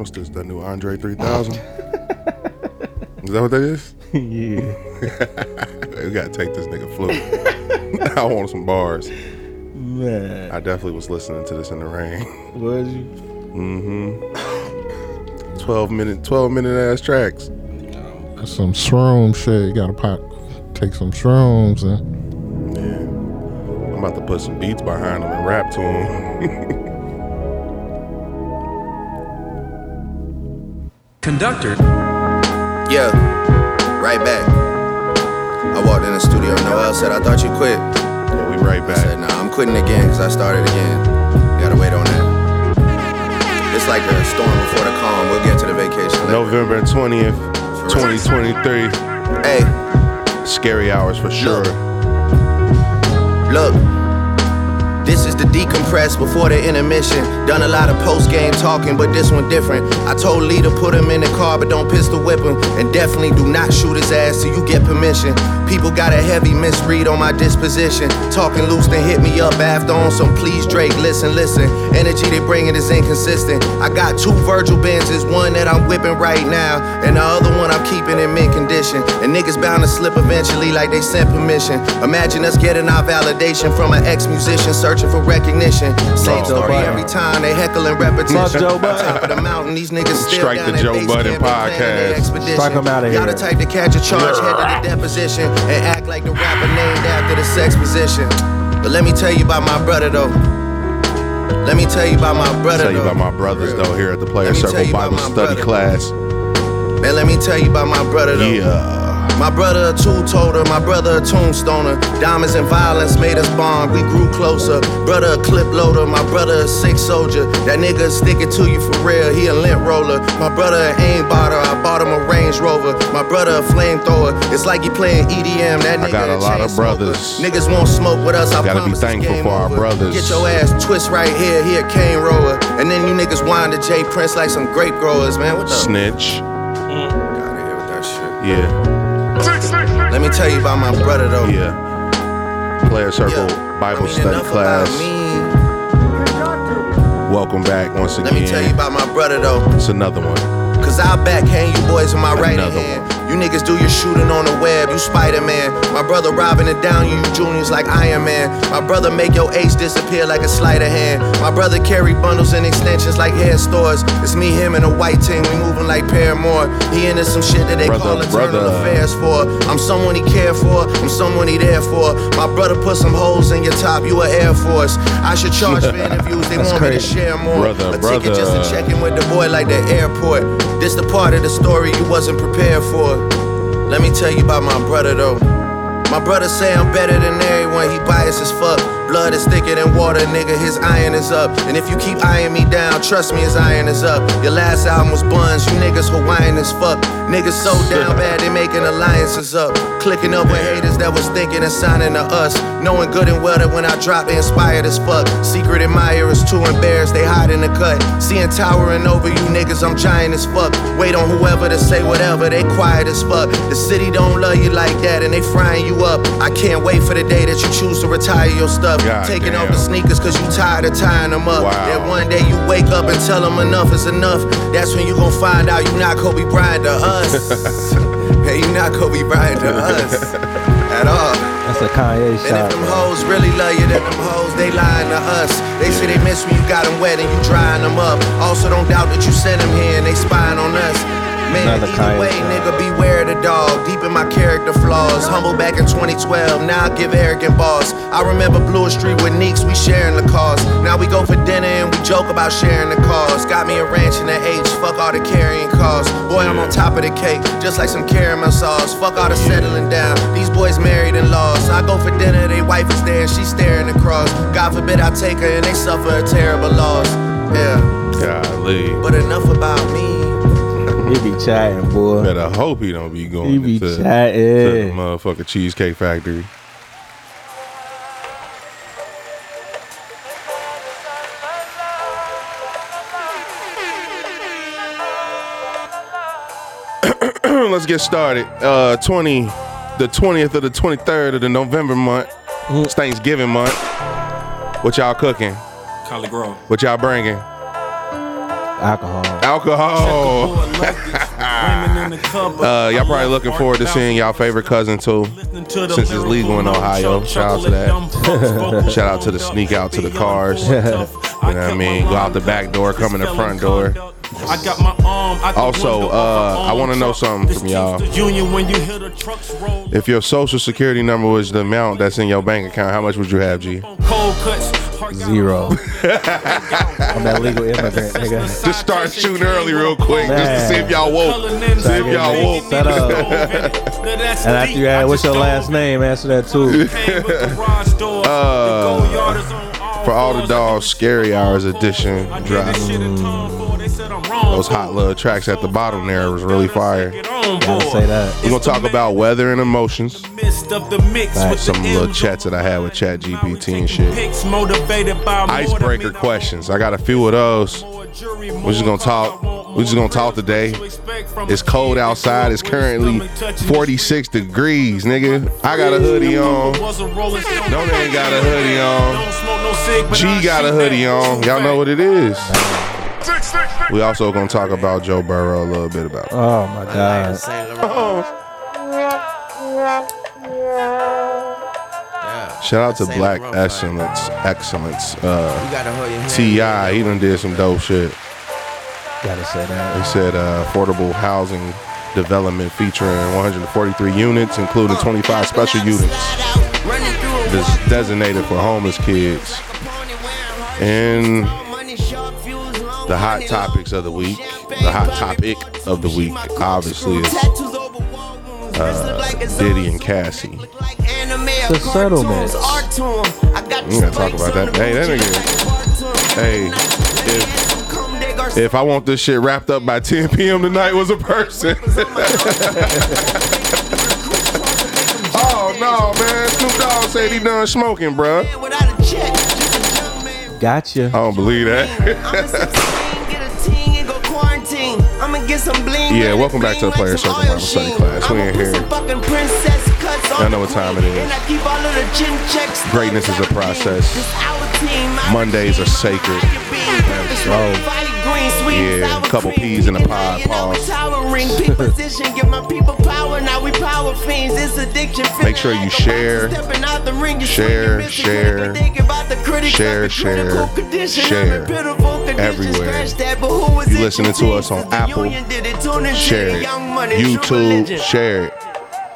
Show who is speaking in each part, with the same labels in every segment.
Speaker 1: What's this? The new Andre 3000? is that what that is?
Speaker 2: yeah.
Speaker 1: we gotta take this nigga flute. I want some bars.
Speaker 2: Man.
Speaker 1: I definitely was listening to this in the rain.
Speaker 2: Was you?
Speaker 1: Mm-hmm. 12 minute, 12 minute ass tracks.
Speaker 3: Some shroom shit. You gotta pop, take some shrooms and
Speaker 1: Yeah. I'm about to put some beats behind them and rap to them.
Speaker 4: Conductor.
Speaker 5: Yeah, right back. I walked in the studio, Noel said, I thought you quit.
Speaker 1: yeah, we right
Speaker 5: I said,
Speaker 1: back.
Speaker 5: nah, I'm quitting again because I started again. You gotta wait on that. It's like the storm before the calm. We'll get to the vacation later.
Speaker 1: November 20th, 2023.
Speaker 5: Hey,
Speaker 1: Scary hours for sure.
Speaker 5: look. This is the decompress before the intermission. Done a lot of post game talking, but this one different. I told Lee to put him in the car, but don't pistol whip him. And definitely do not shoot his ass till you get permission. People got a heavy misread on my disposition. Talking loose, then hit me up after on some please Drake. Listen, listen. Energy they bringing is inconsistent. I got two Virgil Benzes, one that I'm whipping right now, and the other one I'm keeping in mint condition. And niggas bound to slip eventually, like they sent permission. Imagine us getting our validation from an ex musician searching for recognition. Same
Speaker 1: Oh,
Speaker 5: story every time they heckling repetition.
Speaker 2: Fuck Joe Budden.
Speaker 5: Top of the mountain, these niggas still
Speaker 1: Strike
Speaker 5: down
Speaker 1: the Joe Budden
Speaker 5: camp and planning their
Speaker 1: podcast.
Speaker 5: expedition.
Speaker 2: Strike 'em outta
Speaker 5: Y'all
Speaker 2: here.
Speaker 5: the type to catch a charge, head to the deposition, and act like the rapper named after the sex position. But let me tell you about my brother though. Let me tell you about my brother
Speaker 1: Tell you about my brothers though here at the Player
Speaker 5: Let me tell
Speaker 1: Circle Bible Study
Speaker 5: brother.
Speaker 1: class.
Speaker 5: Man, let me tell you about my brother though.
Speaker 1: Yeah.
Speaker 5: My brother a two-toter, my brother a tombstoner. Diamonds and violence made us bond, we grew closer. Brother a clip loader, my brother a sick soldier. That nigga stick it to you for real, he a lint roller. My brother an aim botter, I bought him a Range Rover. My brother a flamethrower, it's like he playing EDM. That nigga
Speaker 1: I got a lot
Speaker 5: chain
Speaker 1: of
Speaker 5: smoker.
Speaker 1: brothers.
Speaker 5: Niggas won't smoke with us, I
Speaker 1: Gotta be thankful for our brothers.
Speaker 5: Get your ass twist right here, he a cane roller. And then you niggas wind to J Prince like some grape growers, man. What the?
Speaker 1: Snitch.
Speaker 5: Outta here with that shit.
Speaker 1: Yeah.
Speaker 5: Let me tell you about my brother though.
Speaker 1: Yeah. Player Circle
Speaker 5: Yeah.
Speaker 1: Bible
Speaker 5: I mean,
Speaker 1: Study class. Welcome back once again.
Speaker 5: Let me tell you about my brother though.
Speaker 1: It's another one.
Speaker 5: Cause I backhand you boys with my right
Speaker 1: Another
Speaker 5: hand. You niggas do your shooting on the web, you Spider Man. My brother robbing it down, you juniors like Iron Man. My brother make your ace disappear like a sleight of hand. My brother carry bundles and extensions like hair stores. It's me, him, and a white team, we moving like Paramore. He into some shit that they
Speaker 1: Brother,
Speaker 5: call eternal
Speaker 1: brother.
Speaker 5: affairs for. I'm someone he care for, I'm someone he there for. My brother put some holes in your top, you a Air Force. I should charge for interviews, they want me to share more.
Speaker 1: Brother,
Speaker 5: a ticket just to check in with the boy like the airport. This the part of the story you wasn't prepared for. Let me tell you about my brother though. My brother say I'm better than everyone, he biased as fuck. Blood is thicker than water, nigga, his iron is up. And if you keep eyeing me down, trust me, his iron is up. Your last album was Buns, you niggas Hawaiian as fuck. Niggas so down bad, they making alliances up. Clicking up with haters that was thinking and signing to us. Knowing good and well that when I drop, they inspired as fuck. Secret admirers too embarrassed, they hide in the cut. Seeing towering over you niggas, I'm giant as fuck. Wait on whoever to say whatever, they quiet as fuck. The city don't love you like that, and they frying you up. I can't wait for the day that you choose to retire your stuff.
Speaker 1: God
Speaker 5: Taking
Speaker 1: damn.
Speaker 5: off the sneakers cause you tired of tying them up.
Speaker 1: Wow.
Speaker 5: Then one day you wake up and tell them enough is enough. That's when you gon' find out you not Kobe Bryant to us. hey, you not Kobe Bryant to us at all.
Speaker 2: That's a Kanye shot.
Speaker 5: And if them
Speaker 2: bro.
Speaker 5: hoes really love you, then them hoes, they lying to us. They say they miss when you got them wet and you drying them up. Also, don't doubt that you sent them here and they spying on us. Man,
Speaker 2: Another
Speaker 5: either way,
Speaker 2: shot.
Speaker 5: Uh, nigga, beware the dog. Deep in my character flaws. Humble back in 2012, now I give arrogant boss. I remember Blue Street with Neeks, we sharing the cost. Now we go for dinner and we joke about sharing the cost. Got me a ranch in the H, fuck all the carrying costs. Boy, I'm on top of the cake, just like some caramel sauce. Fuck all the settling down. These boys married and lost. I go for dinner, they wife is there and she staring across. God forbid I take her and they suffer a terrible loss. Yeah,
Speaker 1: Golly.
Speaker 5: but enough about me.
Speaker 2: He be chatting, boy.
Speaker 1: Better hope he don't be going
Speaker 2: He be
Speaker 1: into to the
Speaker 2: chatting.
Speaker 1: motherfucking Cheesecake Factory. Let's get started. Uh, 20, the 20th of the 23rd of the November month. It's Thanksgiving month. What y'all cooking?
Speaker 4: Collard Grove.
Speaker 1: What y'all bringing?
Speaker 2: Alcohol.
Speaker 1: Alcohol.
Speaker 4: uh,
Speaker 1: Uh, y'all probably looking forward to seeing y'all favorite cousin too. Since it's legal in Ohio. Shout out to that. Shout out to the sneak out to the cars. You know what I mean? Go out the back door, come in the front door.
Speaker 4: I got my arm
Speaker 1: Also, uh, I wanna know something from y'all.
Speaker 4: This Teamsters Union when you hear the trucks roll.
Speaker 1: If your social security number was the amount that's in your bank account, how much would you have, G?
Speaker 4: Cold cuts, heart got
Speaker 2: Zero. I'm that legal immigrant, nigga.
Speaker 1: Just start shooting early real quick, just to see if y'all woke. See if y'all woke.
Speaker 2: Shut up. And after you add, what's your last name? Answer that too.
Speaker 1: Uh, For all the dogs, Scary Hours edition Those hot little tracks at the bottom there was really fire.
Speaker 2: Gotta say that.
Speaker 1: We're gonna talk about weather and emotions.
Speaker 2: Right,
Speaker 1: Some little chats that I had with Chat GPT and shit.
Speaker 4: Picks motivated by more than
Speaker 1: Icebreaker questions. I got a few of those.
Speaker 4: We're
Speaker 1: just gonna talk. We're just gonna talk today. It's cold outside. It's currently 46 degrees, nigga. I got a hoodie on. No, they ain't got a hoodie on. G got a hoodie on. Y'all know what it is. We also gonna talk about Joe Burrow a little bit about. it.
Speaker 2: Oh my god.
Speaker 1: Shout out to Black Excellence, Excellence. Uh, Ti, he done did some dope shit.
Speaker 2: Gotta say
Speaker 1: They
Speaker 2: that.
Speaker 1: said uh, affordable housing development featuring 143 units, including 25 special units des- designated for homeless kids. And the hot topics of the week, the hot topic of the week, obviously is uh, Diddy and Cassie.
Speaker 2: The settlements.
Speaker 1: We gotta talk about that. Hey, that nigga. Hey, if if I want this shit wrapped up by 10 p.m. tonight was a person. oh no, man! Snoop Dogg said he done smoking, bruh.
Speaker 2: Gotcha.
Speaker 1: I don't believe that.
Speaker 5: Yeah, welcome back to the Player Circle Bible Study class. We in here.
Speaker 1: Y'all know what time it is. Greatness is a process. Mondays are sacred.
Speaker 5: Oh, Yeah,
Speaker 1: a couple peas in a pod, pause.
Speaker 5: Make sure you share, share, share, share, share, share everywhere.
Speaker 1: You listening to us on Apple, share it. YouTube, share it.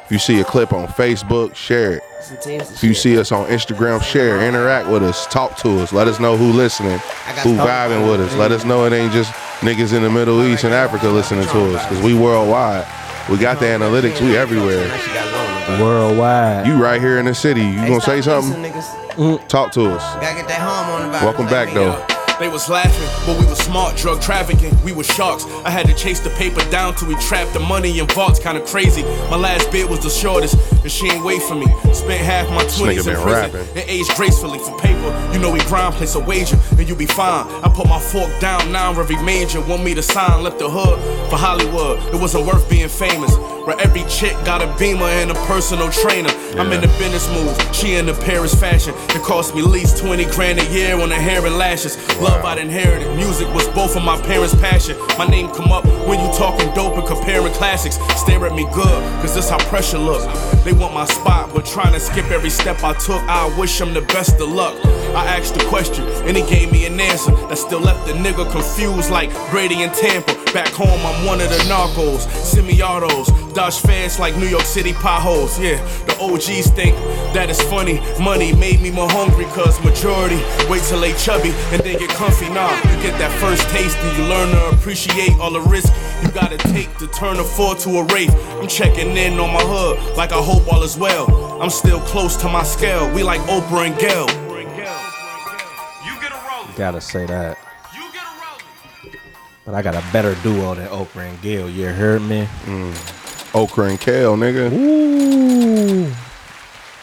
Speaker 1: If you see a clip on Facebook, share it. If you see us on Instagram, share, interact with us, talk to us, let us know who listening, who vibing with us. Let us know it ain't just niggas in the Middle East and Africa listening to us, cause we worldwide. We got the analytics, we everywhere.
Speaker 2: Worldwide.
Speaker 1: You right here in the city, you gonna say something? Talk to us.
Speaker 5: Gotta get that home on the
Speaker 1: Welcome back though.
Speaker 4: They was laughing, but we was smart, drug trafficking. We was sharks. I had to chase the paper down till we trapped the money in vaults. Kinda crazy. My last bid was the shortest, and she ain't wait for me. Spent half my twenties in
Speaker 1: been
Speaker 4: prison
Speaker 1: rapping.
Speaker 4: and aged gracefully for paper. You know we grind, place a wager, and you be fine. I put my fork down now, every major want me to sign. Left the hood for Hollywood. It wasn't worth being famous. Where every chick got a beamer and a personal trainer. I'm in the business move, she in the Paris fashion. It cost me at least 20 grand a year on the hair and lashes. Love I'd inherited. Music was both of my parents' passion. My name come up when you talking dope and comparing classics. Stare at me good, cause this how pressure look. They want my spot, but trying to skip every step I took. I wish them the best of luck. I asked the question, and he gave me an answer that still left the nigga confused like Brady and Tampa. Back home, I'm one of the narcos, semi-autos, dodge fast like New York City potholes. Yeah, the OGs think that is funny. Money made me more hungry, cause majority wait till they chubby and then get comfy. Nah, you get that first taste and you learn to appreciate all the risk you gotta take to turn a four to a wraith. I'm checking in on my hood like I hope all is well. I'm still close to my scale. We like Oprah and Gail.
Speaker 2: You gotta say that. But I got a better duo than Oprah and Gail. You heard me?
Speaker 1: Okra and kale, nigga.
Speaker 2: Ooh.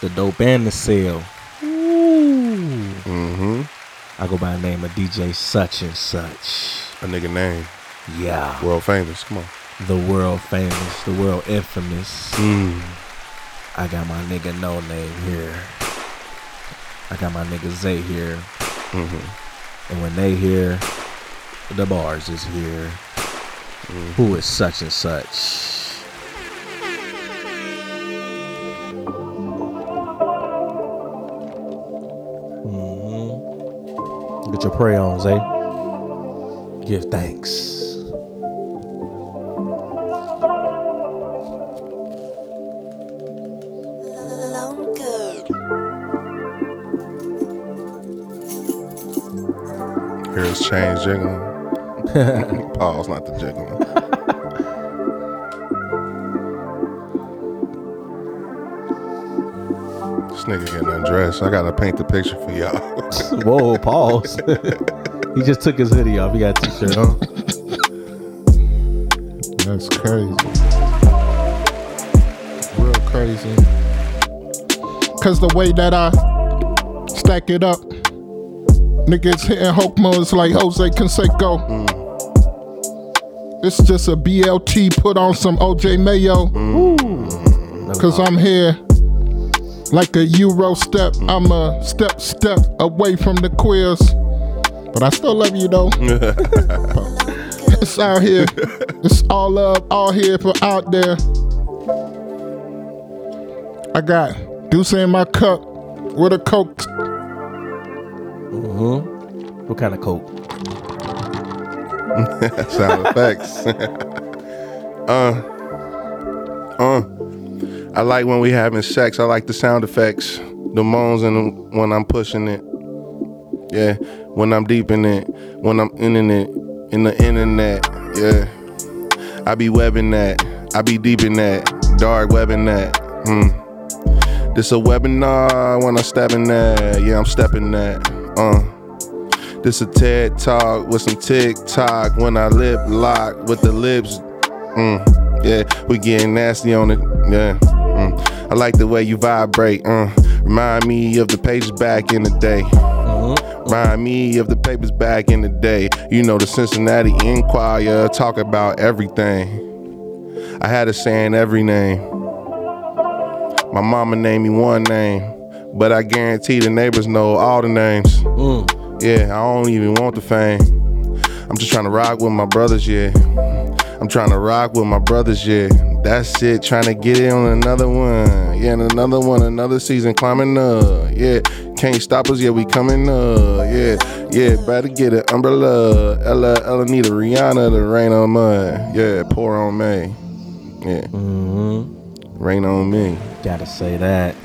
Speaker 2: The dope and the sale. Ooh.
Speaker 1: Mm-hmm.
Speaker 2: I go by the name of DJ Such and Such.
Speaker 1: A nigga name.
Speaker 2: Yeah.
Speaker 1: World famous. Come on.
Speaker 2: The world famous, the world infamous.
Speaker 1: Mm.
Speaker 2: I got my nigga No Name here. I got my nigga Zay here.
Speaker 1: Mm-hmm.
Speaker 2: And when they here, the bars is here. Who is such and such? Mm-hmm. Get your pray ons, eh? Give thanks.
Speaker 1: Here's change jiggling. Pause, not the jiggling. this nigga getting undressed. I gotta paint the picture for y'all.
Speaker 2: Whoa, pause. he just took his hoodie off. He got a t-shirt on.
Speaker 3: That's crazy. Real crazy. Cause the way that I stack it up, niggas hitting hope modes like Jose Canseco. Mm. It's just a BLT put on some OJ Mayo. Cause I'm here like a Euro step. I'm a step, step away from the quiz. But I still love you though. it's out here. It's all love, all here for out there. I got Deuce in my cup with a Coke. Mm-hmm.
Speaker 2: What kind of coat?
Speaker 1: Sound effects. uh, uh. I like when we having sex. I like the sound effects, the moans, and when I'm pushing it. Yeah, when I'm deep in it, when I'm in it, in the internet. Yeah, I be webbing that. I be deep in that, dark webbing that. Hmm. This a webinar when I step in that. Yeah, I'm stepping that. Uh. This a TED talk with some TikTok when I lip lock with the lips. Mm, yeah, we getting nasty on it. Yeah, mm. I like the way you vibrate. Uh, remind me of the pages back in the day. Remind me of the papers back in the day. You know the Cincinnati Enquirer talk about everything. I had a saying every name. My mama named me one name, but I guarantee the neighbors know all the names. Yeah, I don't even want the fame. I'm just trying to rock with my brothers, yeah. I'm trying to rock with my brothers, yeah. That's it, trying to get it on another one. Yeah, and another one, another season climbing up. Yeah, can't stop us, yeah, we coming up. Yeah, yeah, better get an umbrella. Ella, Ella need a Rihanna to rain on mud. Yeah, pour on me. Yeah, mm-hmm. rain on me.
Speaker 2: Gotta say that.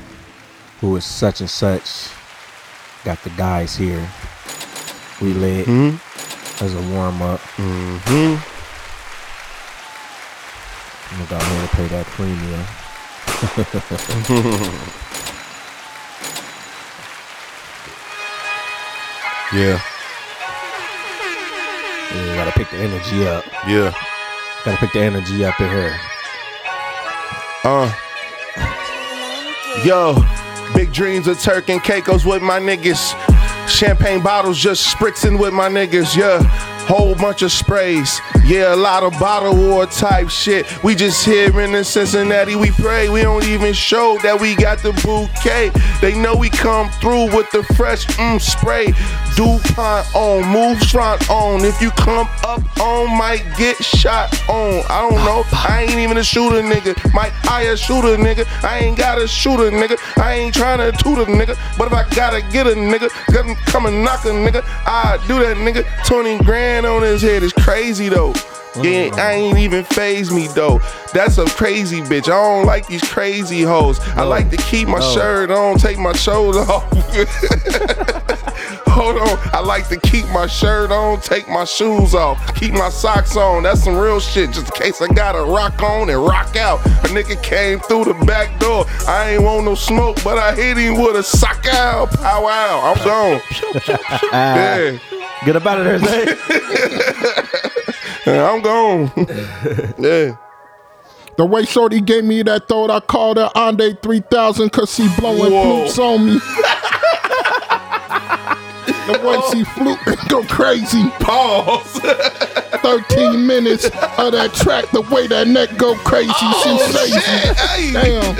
Speaker 2: Who is such and such? Got the guys here. We lit as a warm up.
Speaker 1: Mm-hmm.
Speaker 2: I'm gonna go ahead and pay that premium.
Speaker 1: Yeah,
Speaker 2: Yeah, gotta pick the energy up.
Speaker 1: yeah.
Speaker 2: Gotta pick the energy up in here.
Speaker 1: Uh. Yo, big dreams of Turk and Caicos with my niggas. Champagne bottles just spritzing with my niggas. Yeah, whole bunch of sprays. Yeah, a lot of bottle war type shit. We just here in the Cincinnati, we pray. We don't even show that we got the bouquet. They know we come through with the fresh mm, spray. DuPont on, move front on. If you come up on, might get shot on. I don't know. I ain't even a shooter, nigga. Might I a shooter, nigga. I ain't got a shooter, nigga. I ain't trying to toot a nigga. But if I gotta get a nigga, come- come and knock a nigga, I do that, nigga. 20 grand on his head is crazy though. Yeah, I ain't even phase me though. That's a crazy bitch. I don't like these crazy hoes. I like to keep my shirt on, take my shoulder off. Hold on. I like to keep my shirt on, take my shoes off, keep my socks on. That's some real shit. Just in case I gotta rock on and rock out. A nigga came through the back door. I ain't want no smoke, but I hit him with a sock out. Pow wow. I'm gone. yeah.
Speaker 2: Get up out of there, Zay.
Speaker 1: Yeah, I'm gone. yeah.
Speaker 3: The way Shorty gave me that thought, I called her Andre 3000 cause she blowing
Speaker 1: Whoa.
Speaker 3: flutes on me. the way she flute go crazy.
Speaker 1: Pause.
Speaker 3: 13 minutes of that track, the way that neck go crazy.
Speaker 1: Oh,
Speaker 3: she crazy.
Speaker 1: Hey.
Speaker 3: Damn.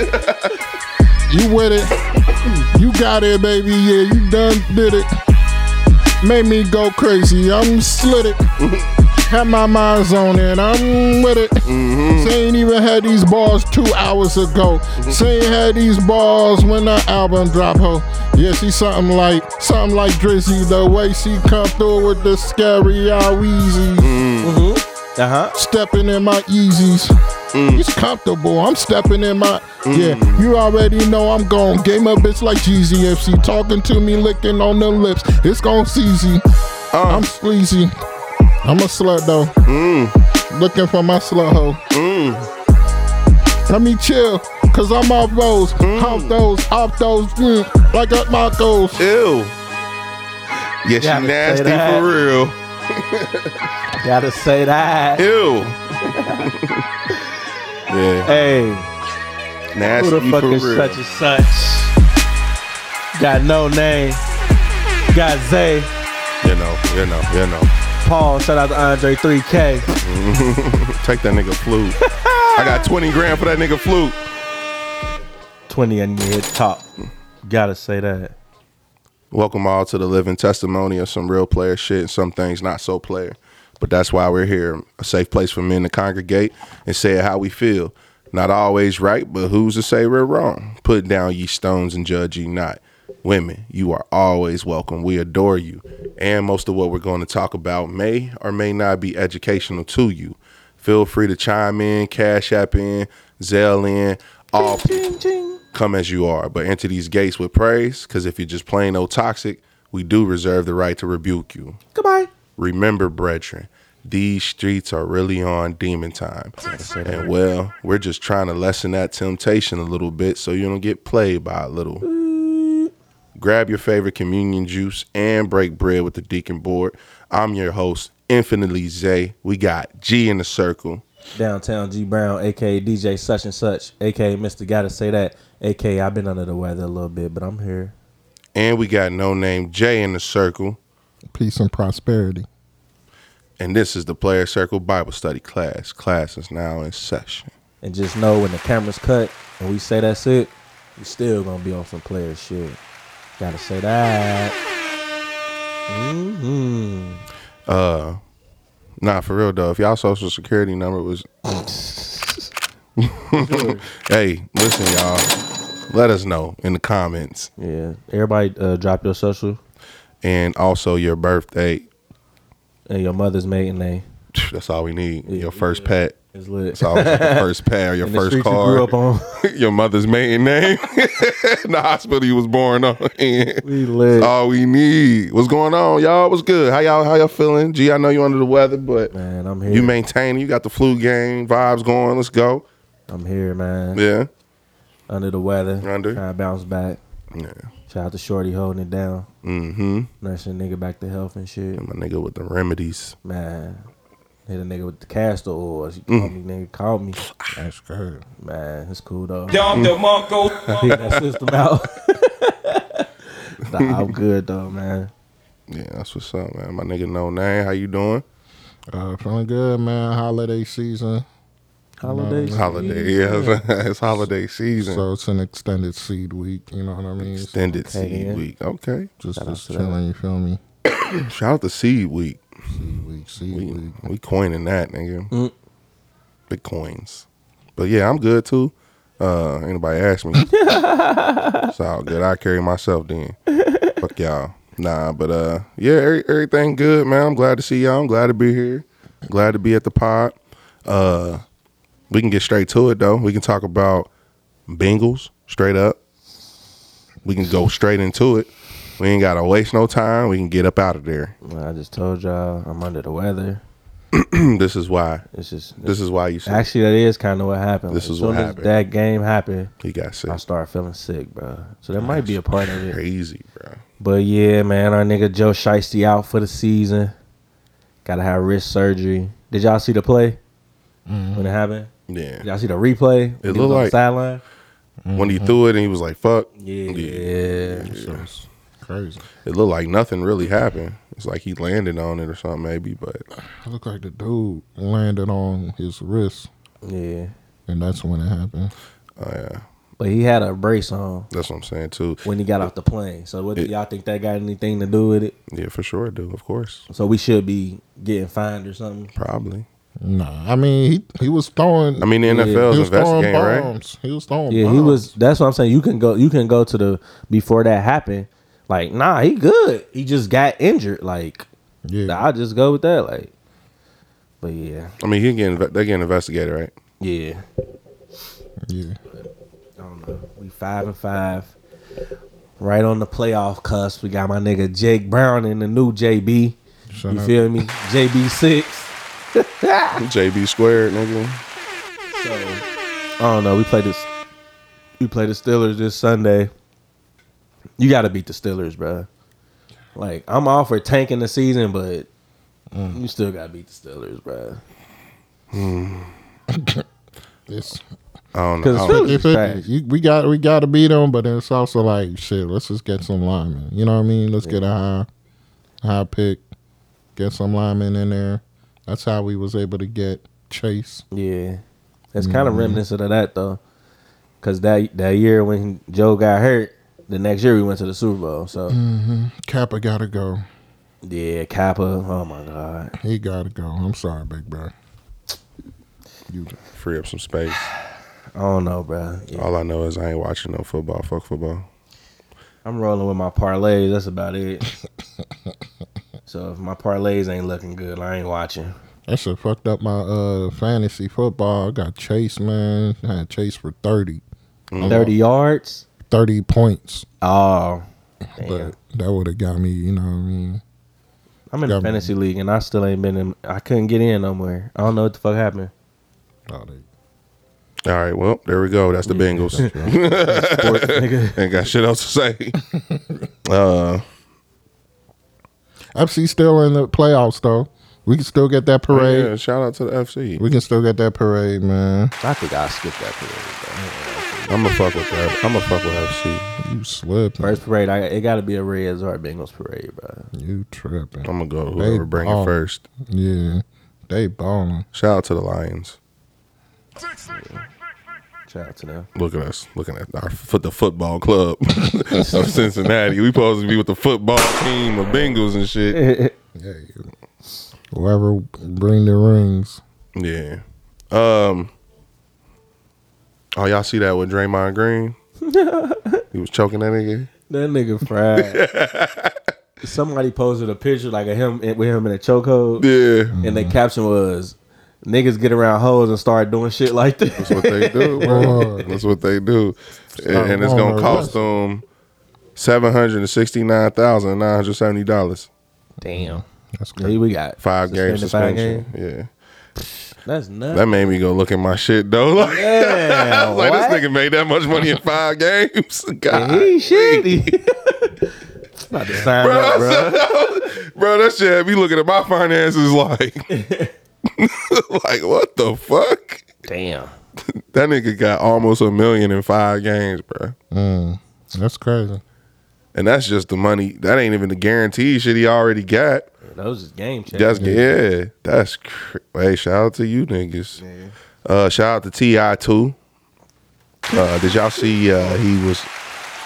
Speaker 3: You with it. You got it, baby. Yeah, you done did it. made me go crazy. I'm slit it. Had my mind's on it. I'm with it. Mm-hmm. Say ain't even had these balls two hours ago. Mm-hmm. Say ain't had these balls when the album drop. Ho, yeah, she something like something like Drizzy. The way she come through with the scary out easy.
Speaker 2: Uh huh.
Speaker 3: Stepping in my Yeezys. Mm. He's comfortable. I'm stepping in my mm. yeah. You already know I'm gone. Game a bitch like Jeezy. If she talking to me, licking on the lips, it's gon' seezy. Uh. I'm sleazy. I'm a slut though. Looking for my slut hoe. Let me chill, cause I'm off those, off those, off those, mm, like at my goals.
Speaker 1: Ew. Yeah, she nasty for real.
Speaker 2: Gotta say that.
Speaker 1: Ew. yeah,
Speaker 2: Hey,
Speaker 1: nasty
Speaker 2: who the fuck is
Speaker 1: real.
Speaker 2: such and such? Got no name. Got Zay.
Speaker 1: you know, you know, you know.
Speaker 2: Paul. Shout out to Andre 3K.
Speaker 1: Take that nigga flute. I got 20 grand for that nigga flute.
Speaker 2: 20 and you hit top. Gotta say that.
Speaker 1: Welcome all to the living testimony of some real player shit and some things not so player. But that's why we're here. A safe place for men to congregate and say how we feel. Not always right, but who's to say we're wrong? Put down ye stones and judge ye not. Women, you are always welcome. We adore you. And most of what we're going to talk about may or may not be educational to you. Feel free to chime in, cash app in, Zelle in, all come as you are, but enter these gates with praise, because if you're just plain old toxic, we do reserve the right to rebuke you.
Speaker 2: Goodbye.
Speaker 1: Remember, brethren, these streets are really on demon time. And well, we're just trying to lessen that temptation a little bit so you don't get played by a little. Grab your favorite communion juice and break bread with the deacon board. I'm your host, Infinitely Zay. We got G in the circle.
Speaker 2: Downtown G Brown, aka DJ such and such, aka Mr. Gotta Say That, aka I've been under the weather a little bit, but I'm here.
Speaker 1: And we got no name J in the circle.
Speaker 3: Peace and prosperity.
Speaker 1: And this is the Player Circle Bible Study class. Class is now in session.
Speaker 2: And just know when the camera's cut and we say that's it, we still gonna be on some player shit. Gotta say that. Mm-hmm.
Speaker 1: Uh, nah, for real though. If y'all social security number was, hey, listen, y'all. Let us know in the comments,
Speaker 2: Yeah. Everybody uh, drop your social
Speaker 1: and also your birthday.
Speaker 2: and your mother's maiden name.
Speaker 1: That's all we need. Your first pet.
Speaker 2: It's lit.
Speaker 1: It's always like your first or your
Speaker 2: And the
Speaker 1: first
Speaker 2: streets you
Speaker 1: car.
Speaker 2: grew up on.
Speaker 1: your mother's maiden name. the hospital you was born on.
Speaker 2: We lit.
Speaker 1: all we need. What's going on, y'all? What's good? How y'all? How y'all feeling? Gee, I know you under the weather, but
Speaker 2: Man, I'm here.
Speaker 1: you maintain. You got the flu game vibes going. Let's go.
Speaker 2: I'm here, man.
Speaker 1: Yeah.
Speaker 2: Under the weather.
Speaker 1: Under.
Speaker 2: Trying to bounce back.
Speaker 1: Yeah.
Speaker 2: Shout out to Shorty holding it down.
Speaker 1: Mm-hmm.
Speaker 2: Nursing nigga back to health and shit.
Speaker 1: My nigga with the remedies.
Speaker 2: Man. Hit a nigga with the castor oil. She called me, nigga. Called me.
Speaker 3: That's good.
Speaker 2: Man, it's cool though.
Speaker 6: Dom DeMarco.
Speaker 2: Hit that system out. nah, I'm good though, man.
Speaker 1: Yeah, that's what's up, man. My nigga no name. How you doing?
Speaker 3: Uh, feeling good, man. Holiday season.
Speaker 2: holiday Holidays.
Speaker 1: Holiday. Yeah, it's holiday season.
Speaker 3: So it's an extended seed week. You know what I mean?
Speaker 1: Extended
Speaker 2: Okay,
Speaker 1: seed
Speaker 2: yeah.
Speaker 1: week. Okay.
Speaker 3: Just,
Speaker 2: Shout
Speaker 3: just
Speaker 2: to that.
Speaker 3: chilling. You feel me?
Speaker 1: Shout out to seed week.
Speaker 3: Seed week, seed
Speaker 1: We,
Speaker 3: week.
Speaker 1: we coining that, nigga.
Speaker 2: Mm.
Speaker 1: Big coins. But yeah, I'm good too. Uh, anybody ask me? it's all good. I carry myself then. Fuck y'all. Nah, but uh, yeah, every, everything good, man. I'm glad to see y'all. I'm glad to be here. Glad to be at the pod. Uh, we can get straight to it though. We can talk about Bengals straight up. We can go straight into it. We ain't gotta waste no time. We can get up out of there.
Speaker 2: Well, I just told y'all I'm under the weather.
Speaker 1: this is why.
Speaker 2: It's just
Speaker 1: This is why you said
Speaker 2: actually that is kind of what happened.
Speaker 1: This
Speaker 2: As
Speaker 1: is what happened.
Speaker 2: That game happened.
Speaker 1: he got sick.
Speaker 2: I started feeling sick, bro. So that might be a part of it.
Speaker 1: Crazy, bro.
Speaker 2: But yeah, man, our nigga Joe Shiesty out for the season. Gotta have wrist surgery. Did y'all see the play mm-hmm. when it happened?
Speaker 1: Yeah.
Speaker 2: Did y'all see the replay?
Speaker 1: It looked
Speaker 2: was on the
Speaker 1: like-
Speaker 2: sideline.
Speaker 1: When he threw it and he was like, fuck.
Speaker 2: Yeah,
Speaker 3: So it's crazy.
Speaker 1: It looked like nothing really happened. It's like he landed on it or something, maybe, but
Speaker 3: It looked like the dude landed on his wrist,
Speaker 2: yeah.
Speaker 3: and that's when it happened.
Speaker 1: uh, yeah.
Speaker 2: but he had a brace on
Speaker 1: That's what I'm saying too.
Speaker 2: when he got off the plane. So what do
Speaker 1: It-
Speaker 2: y'all think that got anything to do with it?
Speaker 1: Yeah, for sure, dude. Of course,
Speaker 2: So we should be getting fined or something.
Speaker 1: probably.
Speaker 3: Nah, I mean he he was throwing.
Speaker 1: I mean, the
Speaker 2: Yeah.
Speaker 1: NFL is
Speaker 3: he was throwing
Speaker 1: investigating, right?
Speaker 3: bombs. He was throwing.
Speaker 2: Yeah,
Speaker 3: bombs.
Speaker 2: he was. That's what I'm saying. You can go. You can go to the before that happened. Like, nah, he good. He just got injured. Like,
Speaker 3: Yeah,
Speaker 2: I'll just go with that. Like, but yeah,
Speaker 1: I mean, he getting they getting investigated, right?
Speaker 2: yeah.
Speaker 3: yeah.
Speaker 2: I don't know. We five and five. Right on the playoff cusp. We got my nigga Jake Brown and the new JB.
Speaker 3: Shut
Speaker 2: you
Speaker 3: up.
Speaker 2: feel me? JB six.
Speaker 1: JB squared, nigga.
Speaker 2: So I don't know. We play this. We play the Steelers this Sunday. You got to beat the Steelers, bro. Like I'm all for tanking the season, but you still got to beat the Steelers, bro. Hmm.
Speaker 3: It's
Speaker 1: I don't know.
Speaker 2: Because
Speaker 1: I
Speaker 2: Steelers
Speaker 1: don't-
Speaker 3: if it, you, we got we got to beat them, but then it's also like shit. Let's just get some linemen. You know what I mean? Let's get a high high pick, get some linemen in there. That's how we was able to get Chase.
Speaker 2: Yeah, it's kind of mm-hmm. reminiscent of that though, because that that year when Joe got hurt, the next year we went to the Super Bowl. So
Speaker 3: Kappa got to go.
Speaker 2: yeah, Kappa. Oh my God.
Speaker 3: He got to go. I'm sorry, big bro. You
Speaker 1: free up some space.
Speaker 2: I don't know, bro. Yeah.
Speaker 1: All I know is I ain't watching no football. Fuck football.
Speaker 2: I'm rolling with my parlays. That's about it. so if my parlays ain't looking good, I ain't watching.
Speaker 3: that shit fucked up my uh fantasy football. I got Chase, man. I had Chase for 30.
Speaker 2: Thirty yards.
Speaker 3: 30 points.
Speaker 2: Oh, damn.
Speaker 3: But that would have got me, you know what I mean?
Speaker 2: I'm in a
Speaker 3: got me.
Speaker 2: fantasy league and I still ain't been in. I couldn't get in nowhere. I don't know what the fuck happened.
Speaker 3: Oh, they-
Speaker 1: All right, well, there we go. That's the Bengals.
Speaker 2: Sports, nigga.
Speaker 1: Ain't got shit else to say. uh,
Speaker 3: FC still in the playoffs though. We can still get that parade.
Speaker 1: yeah, shout out to the FC.
Speaker 3: We can still get that parade, man.
Speaker 2: I think I skipped that parade.
Speaker 1: I'm gonna fuck with that. I'm gonna fuck with FC.
Speaker 3: You slipping.
Speaker 2: First parade, I, it got to be a Reds or a Bengals parade, bro.
Speaker 3: You tripping.
Speaker 1: I'm gonna go
Speaker 3: They
Speaker 1: whoever bring it first.
Speaker 3: Yeah. They balling.
Speaker 1: Shout out to the Lions.
Speaker 2: Shout out to them.
Speaker 1: Look at us, looking at our foot, the football club of Cincinnati. We supposed to be with the football team of Bengals and shit.
Speaker 3: Yeah. Whoever bring the rings.
Speaker 1: Yeah. Um. Oh, y'all see that with Draymond Green? he was choking that nigga.
Speaker 2: That nigga fried. Somebody posted a picture like of him with him in a chokehold,
Speaker 1: Yeah.
Speaker 2: and the caption was, "Niggas get around hoes and start doing shit like this."
Speaker 1: That's what they do, bro. That's what they do, and, and it's gonna cost them seven hundred and sixty nine thousand nine hundred seventy dollars.
Speaker 2: Damn.
Speaker 3: That's crazy.
Speaker 2: Here we got
Speaker 1: Five game
Speaker 2: Suspended five
Speaker 1: suspension. Yeah,
Speaker 2: That's nuts.
Speaker 1: that made me go look at my shit though. Like, I
Speaker 2: Yeah,
Speaker 1: was like,
Speaker 2: what?
Speaker 1: this nigga made that much money in five games. God,
Speaker 2: he shitty. About to sign
Speaker 1: bro,
Speaker 2: up, bro.
Speaker 1: bro, that shit had me looking at my finances like, like what the fuck?
Speaker 2: Damn.
Speaker 1: That nigga got almost a million in five games, bro.
Speaker 3: Mm, that's crazy.
Speaker 1: And that's just the money. That ain't even the guarantee shit he already got.
Speaker 2: That was just game changer.
Speaker 1: That's yeah. That's cr- hey. Shout out to you niggas. Uh, shout out to Ti too. Uh, did y'all see? Uh, he was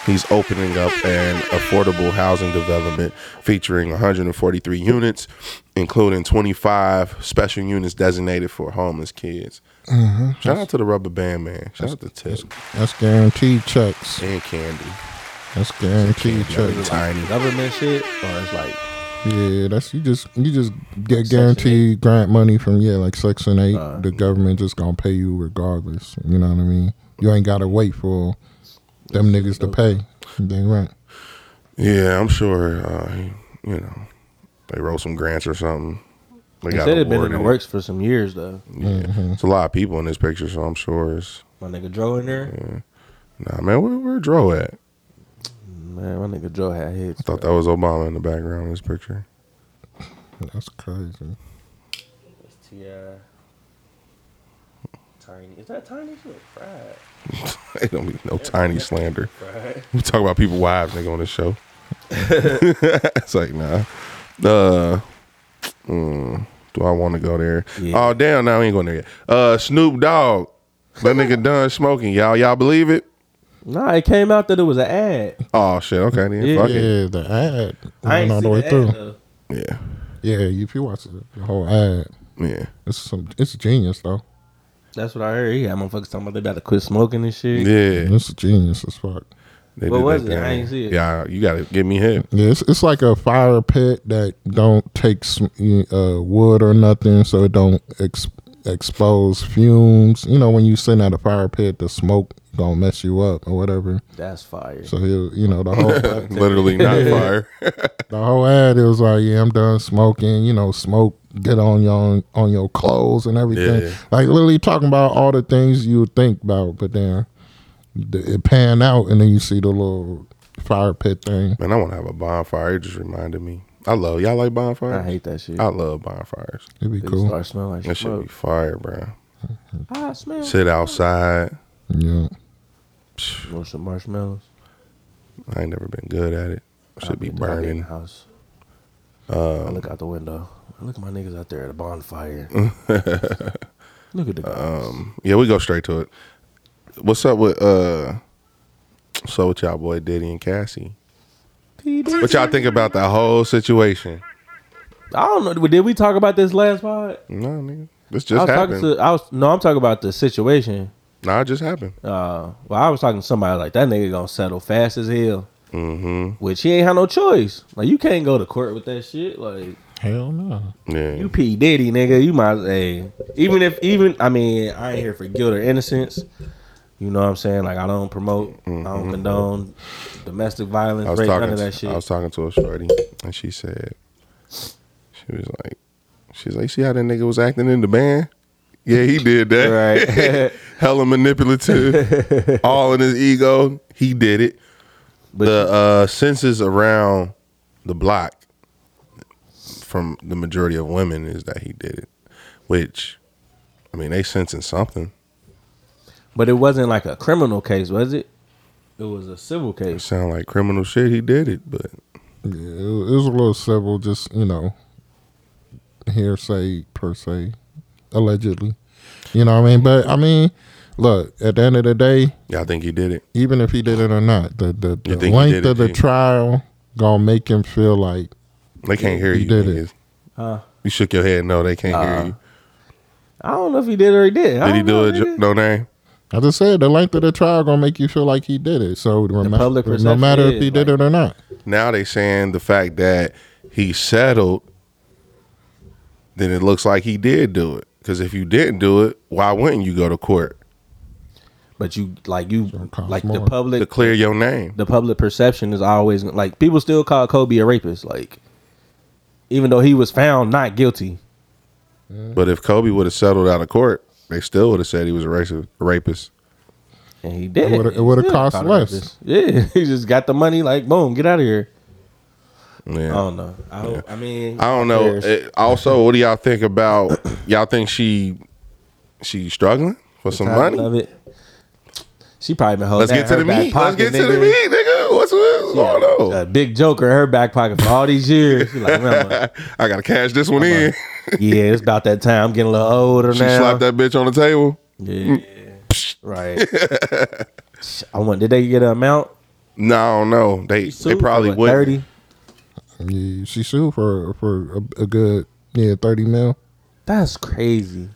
Speaker 1: he's opening up an affordable housing development featuring 143 units, including 25 special units designated for homeless kids. Shout out to the Rubber Band Man. Shout out to Tip
Speaker 3: That's guaranteed checks.
Speaker 1: and Candy.
Speaker 3: That's guaranteed
Speaker 2: Is it
Speaker 3: checks.
Speaker 2: like government shit, or it's like
Speaker 3: Yeah, that's you just you just get guaranteed grant money from yeah, like section eight.
Speaker 2: Uh.
Speaker 3: the government just gonna pay you regardless. You know what I mean? You ain't gotta wait for them niggas to pay. They rent.
Speaker 1: Yeah, I'm sure. Uh, you know, they wrote some grants or something. They
Speaker 2: they
Speaker 1: got
Speaker 2: said it been in the works for some years though.
Speaker 1: Yeah. It's a lot of people in this picture, so I'm sure it's.
Speaker 2: My nigga Dro in there,
Speaker 1: Nah, man, where where Dro at?
Speaker 2: Man. My nigga Dro had hits.
Speaker 1: I thought that was Obama in the background in this picture.
Speaker 3: That's crazy.
Speaker 2: Ti. Tiny. Is that tiny? Shit, fried.
Speaker 1: Ain't don't be no tiny slander.
Speaker 2: Fried.
Speaker 1: We talk about people wives nigga on this show. it's like nah. Uh, mm, do I want to go there?
Speaker 2: Yeah.
Speaker 1: Oh damn, now I ain't going there yet. Uh, Snoop Dogg, that nigga done smoking. Y'all, y'all believe it?
Speaker 2: Nah, it came out that it was an ad.
Speaker 1: Oh shit. Okay. Then
Speaker 2: Yeah.
Speaker 1: fuck it.
Speaker 3: Yeah, the ad
Speaker 2: I
Speaker 3: went
Speaker 2: ain't
Speaker 3: all the way
Speaker 2: the
Speaker 3: through.
Speaker 2: ad, though.
Speaker 1: Yeah.
Speaker 3: Yeah, if you watch the, the whole ad,
Speaker 1: Yeah.
Speaker 3: it's some it's genius though.
Speaker 2: That's what I heard. He had motherfuckers talking about they about to quit smoking and shit.
Speaker 1: Yeah.
Speaker 3: It's genius as fuck.
Speaker 1: They
Speaker 2: What
Speaker 1: did
Speaker 2: was
Speaker 1: that
Speaker 2: it? I
Speaker 1: thing.
Speaker 2: ain't see it.
Speaker 1: Yeah, you gotta get me hit.
Speaker 3: Yeah, it's, it's like a fire pit that don't take sm- uh, wood or nothing, so it don't ex- expose fumes. You know, when you sitting at a fire pit, the smoke gonna mess you up or whatever.
Speaker 2: That's fire.
Speaker 3: So he'll, you know, the whole
Speaker 1: Literally not fire.
Speaker 3: the whole ad it was like, yeah, I'm done smoking. You know, smoke get on your on your clothes and everything.
Speaker 1: Yeah.
Speaker 3: Like literally talking about all the things you would think about, but then it pan out and then you see the little fire pit thing.
Speaker 1: Man, I want to have a bonfire. It just reminded me. I love y'all like bonfires.
Speaker 2: I hate that shit.
Speaker 1: I love bonfires.
Speaker 3: It'd be
Speaker 2: They
Speaker 3: cool.
Speaker 2: start smelling like
Speaker 1: That should
Speaker 2: smoke.
Speaker 1: be fire, bro.
Speaker 2: Ah, smell.
Speaker 1: Sit outside.
Speaker 3: Yeah.
Speaker 2: Want some marshmallows?
Speaker 1: I ain't never been good at it. Should
Speaker 2: I'll
Speaker 1: be
Speaker 2: I'll in the
Speaker 1: burning.
Speaker 2: house. I look out the window. Look at my niggas out there at a bonfire. look at the guys.
Speaker 1: Um, yeah, we go straight to it. What's up with uh? So with y'all boy Diddy and Cassie? What y'all think about the whole situation?
Speaker 2: I don't know. Did we talk about this last pod?
Speaker 1: No, nigga, this
Speaker 2: I
Speaker 1: just
Speaker 2: was
Speaker 1: happened.
Speaker 2: talking to. I was no. I'm talking about the situation.
Speaker 1: nah, it just happened.
Speaker 2: Uh, well, I was talking to somebody like that nigga gonna settle fast as hell. Mm-hmm. Which he ain't had no choice. Like you can't go to court with that shit. Like
Speaker 3: Hell no.
Speaker 1: Yeah,
Speaker 2: you P Diddy, nigga. You might hey, even if even I mean I ain't here for guilt or innocence. You know what I'm saying? Like I don't promote, I don't condone domestic violence, rape, none of that shit.
Speaker 1: I was talking to a shorty, and she said, she was like, she's like, see how that nigga was acting in the band? Yeah, he did that.
Speaker 2: right.
Speaker 1: Hella manipulative, all in his ego. He did it.
Speaker 2: But
Speaker 1: the uh, census around the block from the majority of women is that he did it, which, I mean, they sensing something.
Speaker 2: But it wasn't like a criminal case, was it? It was a civil
Speaker 1: It
Speaker 2: case.
Speaker 1: sound like criminal shit. He did it, but
Speaker 3: Yeah, it was, a little civil, just you know, hearsay per se, allegedly. You know what I mean? But I mean, look, at the end of the day,
Speaker 1: yeah, I think he did it.
Speaker 3: even if he did it or not, the the,
Speaker 1: You
Speaker 3: the
Speaker 1: think he
Speaker 3: length
Speaker 1: did it,
Speaker 3: of the
Speaker 1: G?
Speaker 3: trial gonna make him feel like
Speaker 1: They can't hear
Speaker 3: He
Speaker 1: you.
Speaker 3: did it.
Speaker 1: niggas.
Speaker 2: Huh?
Speaker 1: You shook your head. No, they can't hear
Speaker 2: Uh,
Speaker 1: you.
Speaker 2: I don't know if he did or he did. I
Speaker 1: Did he
Speaker 2: don't
Speaker 1: do
Speaker 2: know,
Speaker 1: it?
Speaker 2: nigga.
Speaker 1: ju- No name.
Speaker 3: I just said, the length of the trial gonna make you feel like he did it. So no, ma-
Speaker 2: public
Speaker 3: no matter if he did
Speaker 2: like-
Speaker 3: it or not.
Speaker 1: Now they saying the fact that he settled, then it looks like he did do it. Because if you didn't do it, why wouldn't you go to court
Speaker 2: But you like you
Speaker 3: cost
Speaker 2: like the
Speaker 3: public
Speaker 1: to clear your name?
Speaker 2: the public perception is always like people still call Kobe a rapist. Like even though he was found not guilty.
Speaker 1: But if Kobe would have settled out of court, they still would have said he was a racist, a rapist.
Speaker 2: And he did.
Speaker 3: It would've- it
Speaker 2: He
Speaker 3: would've
Speaker 2: still
Speaker 3: cost less.
Speaker 2: rapist. Yeah, he just got the money. Like, boom, get out of here.
Speaker 1: Yeah.
Speaker 2: I don't know. I, hope, I mean,
Speaker 1: I don't know.
Speaker 2: cares?
Speaker 1: Eh, also, what do y'all think about? Y'all think she she struggling for some money?
Speaker 2: of it. She probably been holding.
Speaker 1: Let's get to the meat. Let's get to the meat, nigga. What's, what's going on?
Speaker 2: A big joker in her back pocket for all these years. She like, remember,
Speaker 1: I gotta cash this one in.
Speaker 2: yeah, it's about that time. I'm getting a little older
Speaker 1: She
Speaker 2: now.
Speaker 1: slapped that bitch on the table.
Speaker 2: Yeah, mm. right. I want. Did they get an amount?
Speaker 1: No, no. They they
Speaker 2: Sued for
Speaker 1: probably would.
Speaker 2: thirty.
Speaker 3: Yeah, she sued for for a, a good yeah thirty mil.
Speaker 2: That's crazy.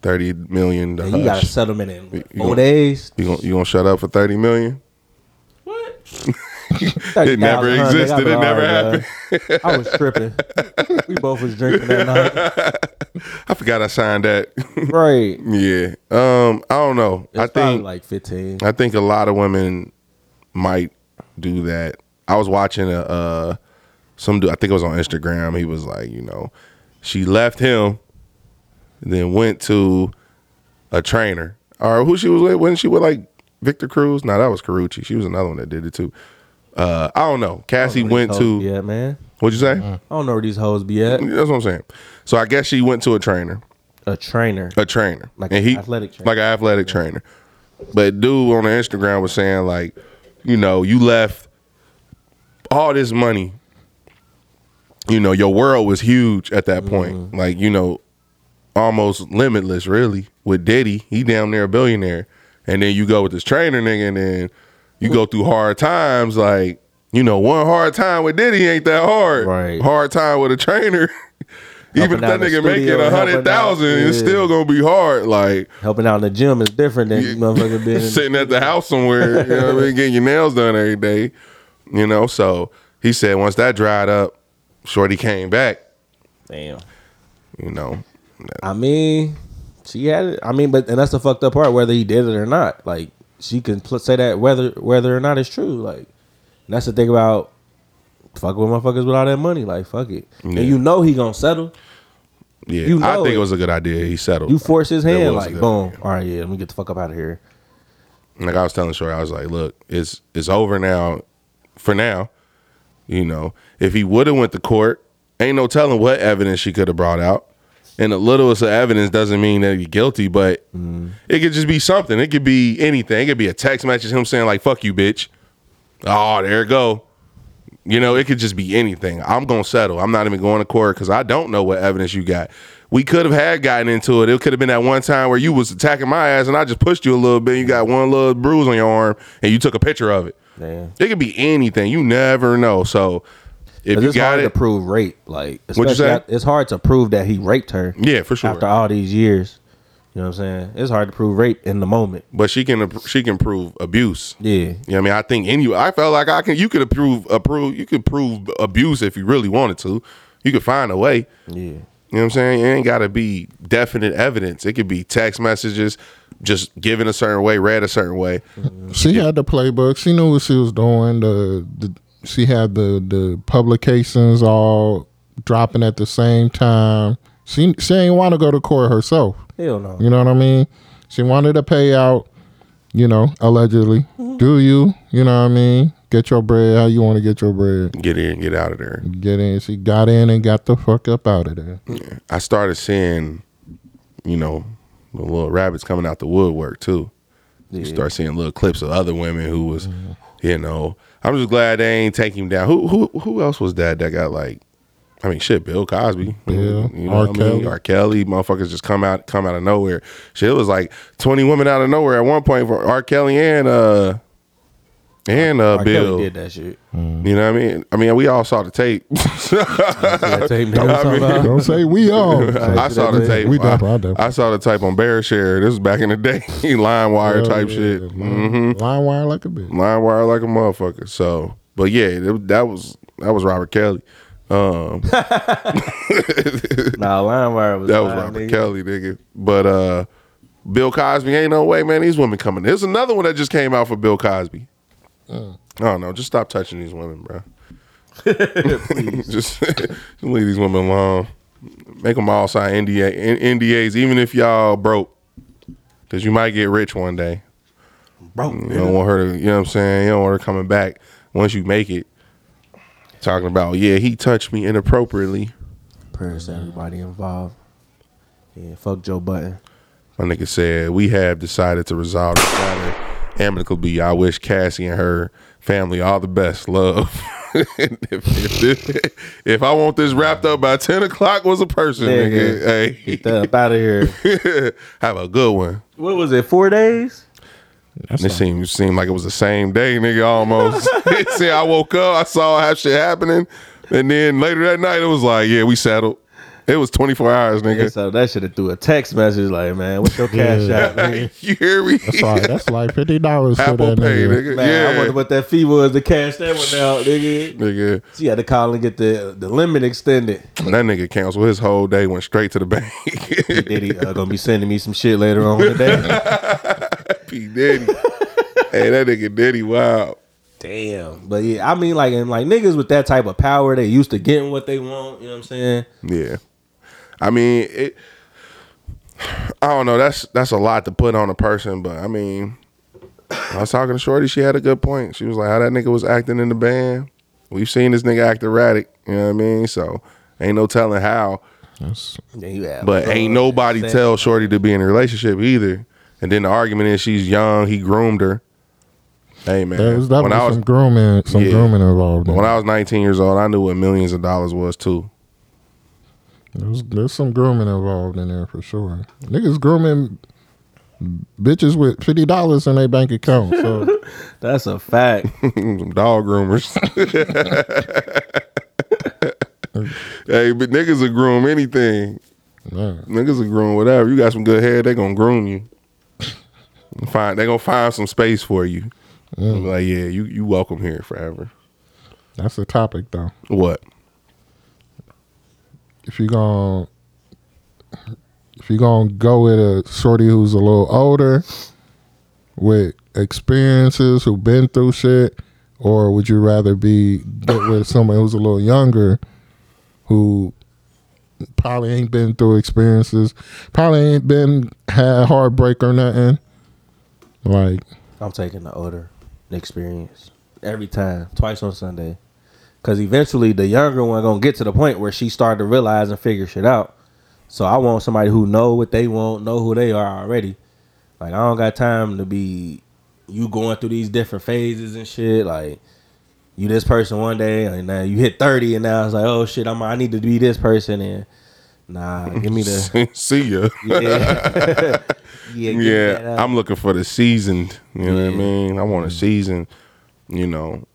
Speaker 1: Thirty million. To
Speaker 2: And you got a settlement in
Speaker 1: You
Speaker 2: four
Speaker 1: gonna-
Speaker 2: days.
Speaker 1: You gonna you gonna shut up for thirty million?
Speaker 2: What?
Speaker 1: It never existed. It never happened.
Speaker 2: I was tripping. we both was drinking that night.
Speaker 1: I forgot I signed that.
Speaker 2: Right.
Speaker 1: yeah. Um. I don't know.
Speaker 2: It's
Speaker 1: I think
Speaker 2: like fifteen.
Speaker 1: I think a lot of women might do that. I was watching a uh some dude. I think it was on Instagram. He was like, you know, she left him, then went to a trainer or who she was with. Wasn't she with like Victor Cruz? No, that was Carucci. She was another one that did it too. Uh, I don't know. Cassie went to.
Speaker 2: Yeah, man.
Speaker 1: What'd you say?
Speaker 2: I don't know where these hoes be at.
Speaker 1: That's what I'm saying. So I guess she went to a trainer,
Speaker 2: A trainer.
Speaker 1: a trainer,
Speaker 2: Like
Speaker 1: and
Speaker 2: an
Speaker 1: he
Speaker 2: athletic trainer.
Speaker 1: like an athletic trainer. But dude on the Instagram was saying like, you know, you left all this money. You know, your world was huge at that point.
Speaker 2: Mm-hmm.
Speaker 1: Like, you know, almost limitless, really. With Diddy, he damn near a billionaire, and then you go with this trainer nigga, and then you go through hard times. Like you know, one hard time with Diddy ain't that hard.
Speaker 2: Right.
Speaker 1: Hard time with a trainer. Even if that nigga making a hundred
Speaker 2: helping
Speaker 1: it's still gonna be hard. Like
Speaker 2: Helping out in the gym is different than motherfucker being
Speaker 1: sitting at the house somewhere, you know what I mean, getting your nails done every day. You know, so he said once that dried up, Shorty came back.
Speaker 2: Damn.
Speaker 1: You know,
Speaker 2: I mean, she had it. I mean, but and that's the fucked up part, whether he did it or not. Like she can pl- say that whether whether or not it's true. Like that's the thing about fuck with motherfuckers with all that money. Like fuck it,
Speaker 1: Yeah.
Speaker 2: and you know he gonna settle.
Speaker 1: yeah,
Speaker 2: You
Speaker 1: I think it.
Speaker 2: it.
Speaker 1: was a good idea. He settled.
Speaker 2: You force his hand, like boom.
Speaker 1: idea.
Speaker 2: All right, yeah, let me get the fuck up out of here.
Speaker 1: like I was telling Shorty, I was like, look, it's it's over now. For now, you know, if he would have went to court, ain't no telling what evidence she could have brought out. And the littlest of evidence doesn't mean that you're guilty, but it could just be something. It could be anything. It could be a text message, him saying like "fuck you, bitch." Oh, there it go. You know, it could just be anything. I'm gonna settle. I'm not even going to court because I don't know what evidence you got. We could have had gotten into it. It could have been that one time where you was attacking my ass and I just pushed you a little bit. You got one little bruise on your arm and you took a picture of it.
Speaker 2: Damn.
Speaker 1: It could be anything. You never know. So if
Speaker 2: 'Cause
Speaker 1: you
Speaker 2: it's
Speaker 1: got
Speaker 2: hard to prove rape. Like,
Speaker 1: What'd you say?
Speaker 2: it's hard to prove that he raped her.
Speaker 1: yeah, for sure.
Speaker 2: After all these years, you know what I'm saying? It's hard to prove rape in the moment.
Speaker 1: but she can she can prove abuse.
Speaker 2: Yeah,
Speaker 1: You know what I mean? I think any I felt like I can you could approve approve you could prove abuse if you really wanted to. You could find a way.
Speaker 2: yeah.
Speaker 1: You know what I'm saying? It ain't gotta be definite evidence. It could be text messages, just given a certain way, read a certain way.
Speaker 3: She had the playbook. She knew what she was doing. The, the she had the the publications all dropping at the same time. She she ain't want to go to court herself.
Speaker 2: Hell no.
Speaker 3: You know what I mean? She wanted to pay out. You know, allegedly. Mm-hmm. Do you? You know what I mean? Get your bread. How you want to get your bread?
Speaker 1: Get in, get out of there.
Speaker 3: Get in. She got in and got the fuck up out of there.
Speaker 1: I started seeing, you know, the little rabbits coming out the woodwork too. You start seeing little clips of other women who was, mm-hmm. you know. I'm just glad they ain't take him down. Who who who else was that that got like? I mean, shit, Bill Cosby,
Speaker 3: yeah,
Speaker 1: you know
Speaker 3: R.
Speaker 1: what I mean?
Speaker 3: Kelly.
Speaker 1: R. Kelly, motherfuckers just come out come out of nowhere. Shit, it was like 20 women out of nowhere at one point for R. Kelly and uh and uh
Speaker 2: R.
Speaker 1: Bill.
Speaker 2: Kelly did that shit.
Speaker 1: You know what I mean? I mean, we all saw the tape.
Speaker 2: That tape nigga was
Speaker 1: I
Speaker 2: talking
Speaker 1: mean-
Speaker 2: about?
Speaker 3: Don't say we all.
Speaker 1: I saw the tape.
Speaker 3: We
Speaker 1: I,
Speaker 3: definitely- I definitely-
Speaker 1: I saw the tape on BearShare. This was back in the day, LimeWire type shit.
Speaker 3: Mm-hmm. LimeWire like a bitch.
Speaker 1: LimeWire like a motherfucker. So, but yeah, it- that was that was Robert Kelly. Um,
Speaker 2: Nah, LimeWire was
Speaker 1: that was
Speaker 2: live,
Speaker 1: Robert
Speaker 2: nigga.
Speaker 1: Kelly, nigga. But uh, Bill Cosby ain't no way, man. These women coming. There's another one that just came out for Bill Cosby.
Speaker 3: Mm.
Speaker 1: I don't know. Just stop touching these women, bro. just, just leave these women alone. Make them all sign NDA, N- NDAs, even if y'all broke, because you might get rich one day.
Speaker 2: Bro,
Speaker 1: You don't want her to, you know what I'm saying? You don't want her coming back once you make it. Talking about, yeah, he touched me inappropriately.
Speaker 2: prayers to everybody involved. Yeah, fuck Joe Budden.
Speaker 1: My nigga said, we have decided to resolve this matter amicably. I wish Cassie and her family all the best. Love. if, if, if I want this wrapped up by 10 o'clock was a person,
Speaker 2: Nigga.
Speaker 1: nigga.
Speaker 2: Get that up out of here.
Speaker 1: Hey, have a good one.
Speaker 2: What was it? Four days?
Speaker 3: That's
Speaker 1: It
Speaker 3: not-
Speaker 1: seemed, seemed like it was the same day, nigga, almost. See, I woke up, I saw how shit happening. And then later that night, it was like, yeah, we settled. It was 24 hours, nigga.
Speaker 2: So that should have threw a text message like, man, what's your cash
Speaker 3: Yeah.
Speaker 2: out, nigga?
Speaker 1: you hear me?
Speaker 3: That's like that's like fifty dollars for
Speaker 1: Apple
Speaker 3: that
Speaker 1: Pay,
Speaker 3: nigga.
Speaker 1: nigga.
Speaker 2: Man, I wonder what that fee was to cash that one out, nigga.
Speaker 1: nigga.
Speaker 2: She had to call and get the the limit extended.
Speaker 1: That nigga canceled his whole day, went straight to the bank.
Speaker 2: Did he uh, gonna be sending me some shit later on today?
Speaker 1: P. Diddy. hey, that nigga Diddy, wow.
Speaker 2: Damn. But yeah, I mean, like, and like niggas with that type of power, they used to getting what they want. You know what I'm saying?
Speaker 1: Yeah. I mean, it I don't know, that's that's a lot to put on a person, but I mean I was talking to Shorty, she had a good point. She was like, how that nigga was acting in the band. We've seen this nigga act erratic, you know what I mean? So ain't no telling how.
Speaker 3: That's,
Speaker 2: Then you
Speaker 1: But ain't nobody
Speaker 2: sex.
Speaker 1: tell Shorty to be in a relationship either. And then the argument is she's young, he groomed her. Hey man,
Speaker 3: there was
Speaker 1: when I was
Speaker 3: some grooming, some
Speaker 1: Yeah.
Speaker 3: grooming involved. In
Speaker 1: when
Speaker 3: it.
Speaker 1: I was 19 years old, I knew what millions of dollars was too.
Speaker 3: There's, there's some grooming involved in there for sure. Niggas grooming bitches with fifty dollars in their bank account. So
Speaker 2: That's a fact.
Speaker 1: Some dog groomers. hey, but niggas will groom anything.
Speaker 3: man,
Speaker 1: Niggas will groom whatever. You got some good hair, they gonna groom you. Find they gonna find some space for you. Like, yeah, you you welcome here forever.
Speaker 3: that's the topic though.
Speaker 1: What?
Speaker 3: If you gonna if you gonna go with a shorty who's a little older with experiences who've been through shit, or would you rather be get with someone who's a little younger who probably ain't been through experiences, probably ain't been had heartbreak or nothing. Like
Speaker 2: I'm taking the older experience every time, twice on Sunday. Cause eventually the younger one gonna get to the point where she start to realize and figure shit out. So I want somebody who know what they want, know who they are already. Like I don't got time to be you going through these different phases and shit. Like you this person one day and now you hit thirty and now it's like oh shit I'm I need to be this person and nah give me the
Speaker 1: See ya.
Speaker 2: yeah yeah give me that,
Speaker 1: Yeah, I'm looking for the seasoned. You know what I mean? I want a mm-hmm. season. You know,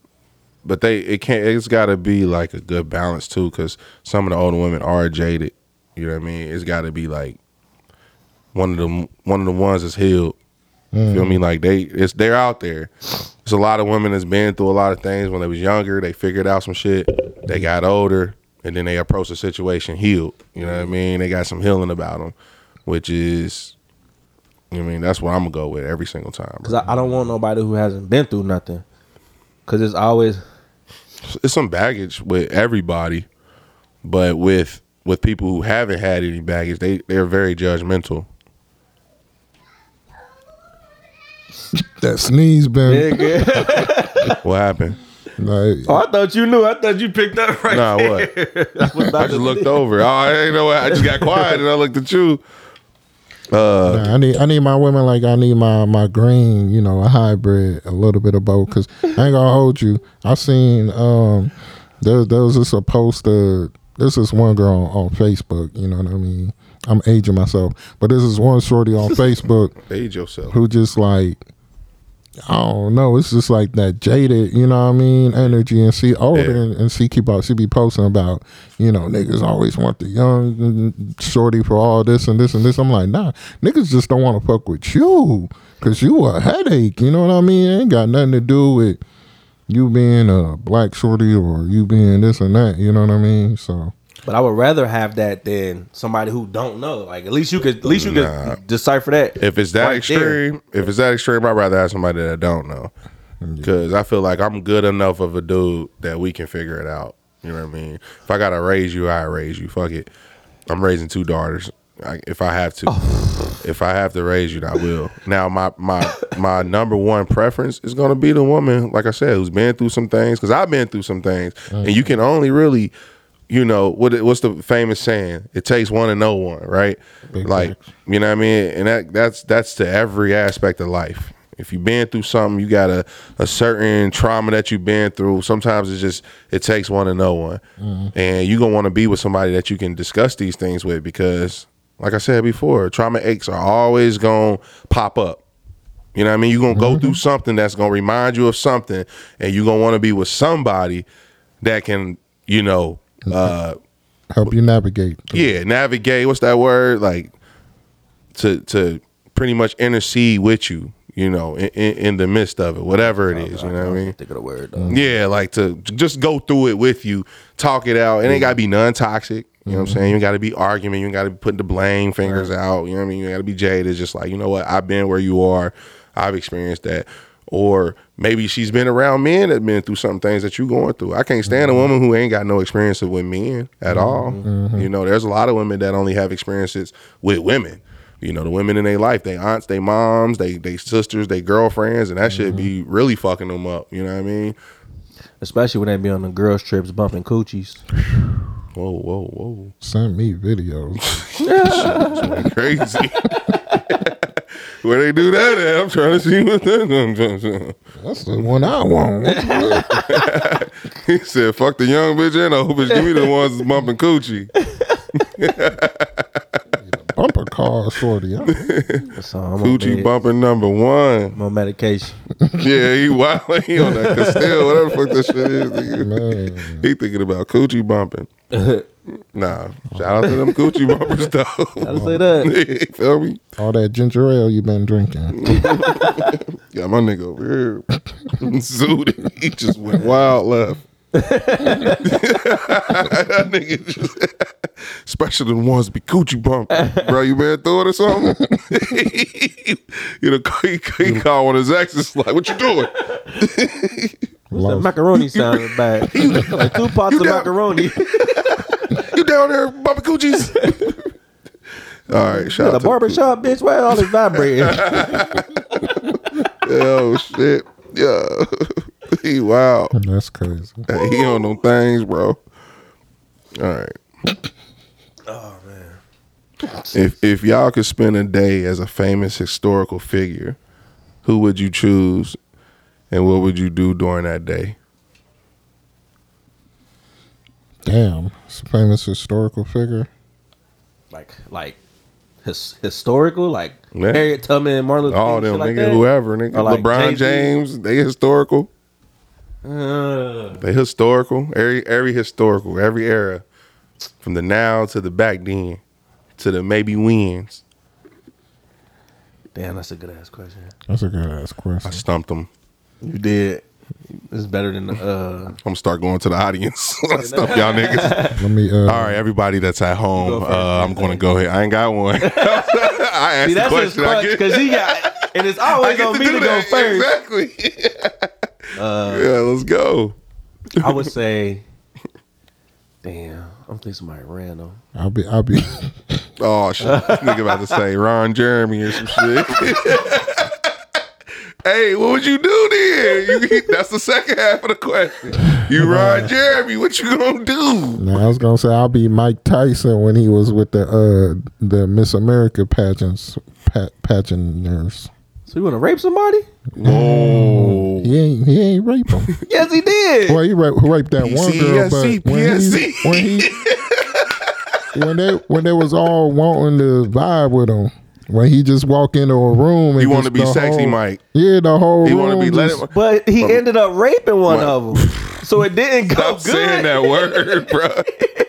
Speaker 1: but they it can't. It's got to be like a good balance too, because some of the older women are jaded. You know what I mean? It's got to be like one of them. One of the ones that's healed. You feel me? Mm. Like they, it's they're out there. There's a lot of women that's been through a lot of things when they was younger. They figured out some shit. They got older, and then they approach the situation healed. You know what I mean? They got some healing about them, which is I mean, that's what I'm gonna go with every single time.
Speaker 2: Cause I, I don't want nobody who hasn't been through nothing. Cause it's always
Speaker 1: It's some baggage with everybody, but with with people who haven't had any baggage, they they're very judgmental.
Speaker 3: that sneeze been
Speaker 1: What happened?
Speaker 3: like
Speaker 2: Oh, I thought you knew. I thought you picked up right.
Speaker 1: Nah, what? I just looked over. Oh, I ain't know. what- I just got quiet and I looked at you. Uh,
Speaker 3: Nah, I need I need my women like I need my my green, you know, a hybrid, a little bit of both. Cause I ain't gonna hold you. I seen um there there was this a poster. This is one girl on, on Facebook. You know what I mean? I'm aging myself, but this is one shorty on Facebook
Speaker 1: age yourself.
Speaker 3: who just like I don't know. It's just like that jaded, you know what I mean, energy. And she older
Speaker 1: Yeah.
Speaker 3: and, and she keep out. She be posting about, you know, niggas always want the young shorty for all this and this and this. I'm like, nah, niggas just don't want to fuck with you because you a headache. You know what I mean? It ain't got nothing to do with you being a black shorty or you being this and that. You know what I mean? So
Speaker 2: But I would rather have that than somebody who don't know. Like at least you could, at least you could decipher that.
Speaker 1: If it's that
Speaker 2: right there.
Speaker 1: extreme, if it's that extreme, I'd rather have somebody that I don't know. Because I feel like I'm good enough of a dude that we can figure it out. You know what I mean? If I gotta raise you, I raise you. Fuck it. I'm raising two daughters. I, if I have to, oh. if I have to raise you, I will. Now, my my my number one preference is gonna be the woman, like I said, who's been through some things. Because I've been through some things, and mm. you can only really, you know, what what's the famous saying? It takes one to know one, right?
Speaker 3: Big
Speaker 1: like
Speaker 3: facts.
Speaker 1: you know what I mean? And that that's that's to every aspect of life. If you've been through something, you got a, a certain trauma that you've been through. Sometimes it's just it takes one to know one. Mm-hmm. And you're gonna want to be with somebody that you can discuss these things with because like I said before, trauma aches are always gonna pop up. You know what I mean? You're gonna go through mm-hmm. something that's gonna remind you of something, and you're gonna want to be with somebody that can, you know, uh
Speaker 3: help you navigate.
Speaker 1: yeah, navigate. What's that word? Like to to pretty much intercede with you. You know, in, in, in the midst of it, whatever it is. You know what I mean?
Speaker 2: Think of the word. Though. Mm-hmm.
Speaker 1: Yeah, like to just go through it with you, talk it out. And it ain't gotta be mm-hmm. non toxic. You know what I'm mm-hmm. saying? You gotta be arguing. You gotta be putting the blame fingers out. You know what I mean? You gotta be jaded. It's just like, you know what? I've been where you are. I've experienced that. Or maybe she's been around men that been through some things that you're going through. I can't stand a mm-hmm. woman who ain't got no experience with men at mm-hmm. all. Mm-hmm. You know, there's a lot of women that only have experiences with women. You know, the women in their life, they aunts, they moms, they they sisters, they girlfriends, and that should be really fucking them up. You know what I mean?
Speaker 2: Especially when they be on the girls trips bumping coochies.
Speaker 1: Whoa, whoa, whoa.
Speaker 3: Send me videos.
Speaker 1: Went crazy. Where they do that at? I'm trying to see what that.
Speaker 3: That's the one I want.
Speaker 1: he said, "Fuck the young bitch and the old bitch. Give me the ones that's bumping coochie."
Speaker 3: bumper car, shorty. I-
Speaker 2: So I'm on,
Speaker 1: Coochie
Speaker 2: meds.
Speaker 1: bumping number one.
Speaker 2: I'm on medication.
Speaker 1: Yeah, he wild. He on that Castile, whatever the fuck that shit is. nigga. He thinking about coochie bumping. Nah, shout out to them coochie bumpers though.
Speaker 2: Gotta say that.
Speaker 1: Feel me?
Speaker 3: all that ginger ale you been drinking.
Speaker 1: Got my nigga over here zooted. He just went wild left. That nigga just, especially the ones be coochie bump, Bro, you been through it or something? you know, he, he mm. called one of his exes like, "What you doing?"
Speaker 2: That
Speaker 3: Lost.
Speaker 2: macaroni sounded bad. like two pots of
Speaker 1: down-
Speaker 2: macaroni.
Speaker 1: You down there bumping coochies? All right, shout
Speaker 2: the
Speaker 1: out to
Speaker 2: barber shop, bitch. Why all this vibrating?
Speaker 1: Oh shit, yeah, he wild.
Speaker 3: Oh, that's crazy.
Speaker 1: Hey, he on them things, bro. All right.
Speaker 2: oh man.
Speaker 1: If if y'all could spend a day as a famous historical figure, who would you choose, and what would you do during that day?
Speaker 3: Damn, it's a famous historical figure.
Speaker 2: Like like his, historical, like
Speaker 1: Yeah.
Speaker 2: Harriet Tubman, Martin Luther
Speaker 1: All
Speaker 2: King,
Speaker 1: them
Speaker 2: shit like
Speaker 1: nigga,
Speaker 2: that?
Speaker 1: whoever nigga,
Speaker 2: like
Speaker 1: LeBron
Speaker 2: Jay-Z?
Speaker 1: James, they historical.
Speaker 2: Uh,
Speaker 1: They historical. Every every historical, every era, from the now to the back then, to the maybe wins.
Speaker 2: damn, that's a good ass question.
Speaker 3: That's a good ass question.
Speaker 1: I stumped them.
Speaker 2: You did. It's better than uh.
Speaker 1: I'm gonna start going to the audience. I stump y'all niggas.
Speaker 3: Let me. Uh,
Speaker 1: All right, everybody that's at home,
Speaker 2: go
Speaker 1: uh, I'm going to go ahead. I ain't got one. I asked
Speaker 2: See,
Speaker 1: the
Speaker 2: that's
Speaker 1: question. I
Speaker 2: crutch
Speaker 1: get,
Speaker 2: because he got, and it's always
Speaker 1: get
Speaker 2: on
Speaker 1: to
Speaker 2: me
Speaker 1: do
Speaker 2: to go first.
Speaker 1: Exactly.
Speaker 2: Uh,
Speaker 1: yeah, let's go.
Speaker 2: I would say, damn, I'm thinking somebody random.
Speaker 3: I'll be. I'll be.
Speaker 1: Oh shit, this nigga about to say Ron Jeremy or some shit. hey, what would you do then? You, that's the second half of the question. You Ron Jeremy, what you gonna do?
Speaker 3: now I was gonna say I'll be Mike Tyson when he was with the uh the Miss America pageants pa- pageanters.
Speaker 2: So you want to rape somebody?
Speaker 1: Whoa.
Speaker 3: He ain't. He ain't rape him.
Speaker 2: Yes, he did.
Speaker 3: well, he raped, raped that one girl, but
Speaker 1: PCSC,
Speaker 3: when he, when he when they when they was all wanting to vibe with him. When he just walk into a room and
Speaker 1: You want to be sexy,
Speaker 3: whole-
Speaker 1: Mike?
Speaker 3: Yeah, the whole
Speaker 1: He
Speaker 3: room.
Speaker 1: want to be let
Speaker 3: just-
Speaker 1: him.
Speaker 2: But he ended up raping one
Speaker 1: What?
Speaker 2: of them, so it didn't go
Speaker 1: Stop
Speaker 2: good.
Speaker 1: saying that word, bro.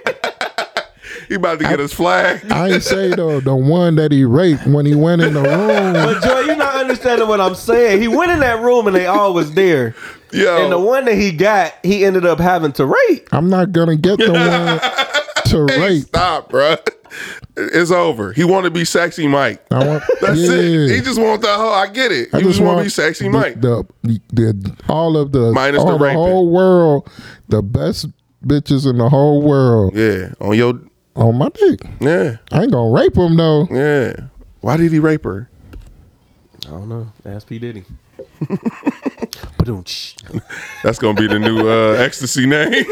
Speaker 1: he about to get his flag.
Speaker 3: I ain't say though the one that he raped when he went in the room.
Speaker 2: But Joy, you're not understanding what I'm saying. He went in that room and they all was there.
Speaker 1: Yeah.
Speaker 2: And the one that he got, he ended up having to rape.
Speaker 3: I'm not gonna get the one to
Speaker 1: Hey,
Speaker 3: rape.
Speaker 1: stop, bro. It's over. He want to be sexy, Mike.
Speaker 3: I want.
Speaker 1: That's
Speaker 3: yeah.
Speaker 1: it. He just want that whole. I get it.
Speaker 3: I
Speaker 1: You just want to be sexy,
Speaker 3: the,
Speaker 1: Mike.
Speaker 3: The, the, the all of the
Speaker 1: Minus
Speaker 3: all
Speaker 1: the
Speaker 3: the, whole world, the best bitches in the whole world
Speaker 1: yeah, on your.
Speaker 3: On my dick.
Speaker 1: Yeah,
Speaker 3: I ain't gonna rape him though.
Speaker 1: yeah. Why did he rape her?
Speaker 2: I don't know. Ask P. Diddy.
Speaker 1: That's gonna be the new uh, ecstasy name. he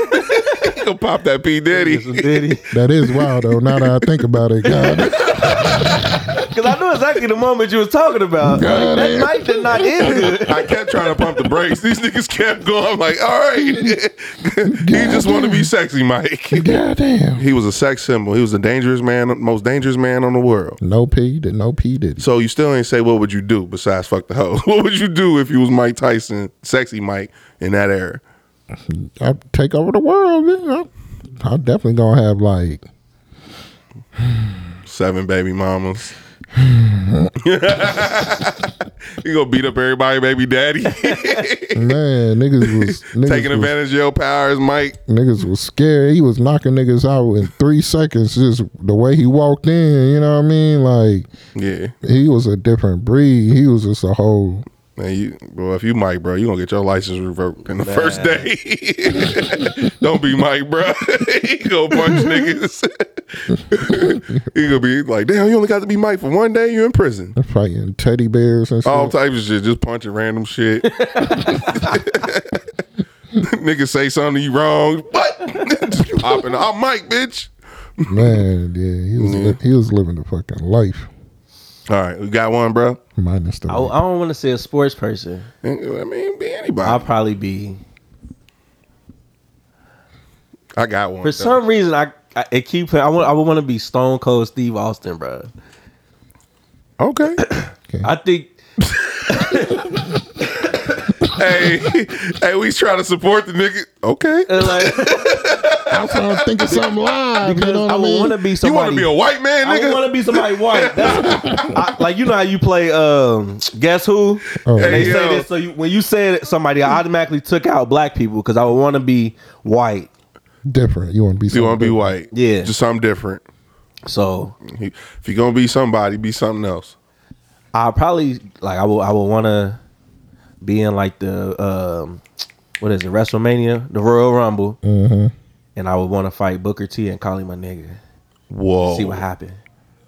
Speaker 1: gonna pop that P Diddy.
Speaker 2: Diddy.
Speaker 3: That is wild though. Now that I think about it, God,
Speaker 2: Because I knew exactly the moment you was talking about.
Speaker 3: God,
Speaker 2: that
Speaker 3: damn.
Speaker 2: night did not end good.
Speaker 1: I kept trying to pump the brakes. These niggas kept going. I'm like, all right. he just wanted to be sexy, Mike.
Speaker 3: God damn.
Speaker 1: He was a sex symbol. He was the dangerous man, most dangerous man on the world.
Speaker 3: No P did no P did.
Speaker 1: So you still ain't say what would you do besides fuck the hoe? What would you do if you was Mike Tyson, sexy Mike, in that era?
Speaker 3: I take over the world. Man. I'm definitely gonna have like
Speaker 1: Seven baby mamas. you gonna beat up everybody, baby daddy,
Speaker 3: man, niggas was niggas
Speaker 1: taking
Speaker 3: was,
Speaker 1: advantage of your powers, Mike.
Speaker 3: Niggas was scared. He was knocking niggas out in three seconds. Just the way he walked in, you know what I mean? Like
Speaker 1: Yeah,
Speaker 3: he was a different breed. He was just a whole.
Speaker 1: Man. You, well, if you Mike, bro, you gonna get your license revoked in the first day. Don't be Mike, bro. he gonna punch niggas. he gonna be like, damn, you only got to be Mike for one day. You in prison.
Speaker 3: Fighting teddy bears and shit.
Speaker 1: All types of shit, just punching random shit. Niggas say something you wrong. What? just popping. I'm Mike, bitch.
Speaker 3: Man, yeah, he was li- he was living the fucking life.
Speaker 1: All right, we got one, bro.
Speaker 3: Minus the
Speaker 2: I, I don't want to say a sports person.
Speaker 1: I mean, be anybody.
Speaker 2: I'll probably be.
Speaker 1: I got one.
Speaker 2: For some reason, I I, it keep. I want. I would want to be Stone Cold Steve Austin, bro.
Speaker 1: Okay.
Speaker 2: I think
Speaker 1: hey, hey, we trying to support the nigga. Okay.
Speaker 2: uh, like
Speaker 3: I'm trying to think of something live.
Speaker 2: because
Speaker 3: you know what
Speaker 2: I
Speaker 3: I
Speaker 2: would
Speaker 3: mean?
Speaker 2: want to be somebody.
Speaker 1: You want to be a white man, nigga?
Speaker 2: I
Speaker 1: nigga?
Speaker 2: want to be somebody white. That's, I, like you know how you play. Um, guess who?
Speaker 3: Oh,
Speaker 2: and they
Speaker 1: Hey,
Speaker 2: say this. So you, when you said somebody, I automatically took out black people because I would want to be white.
Speaker 3: different. You want to be.
Speaker 1: you want to be white?
Speaker 2: Yeah.
Speaker 1: Just something different.
Speaker 2: So
Speaker 1: If you're gonna be somebody, be something else.
Speaker 2: I probably like I would I would want to be in like the um, what is it WrestleMania, the Royal Rumble,
Speaker 3: Mm-hmm.
Speaker 2: And I would want to fight Booker T and call him a nigga.
Speaker 1: Whoa.
Speaker 2: See what happened.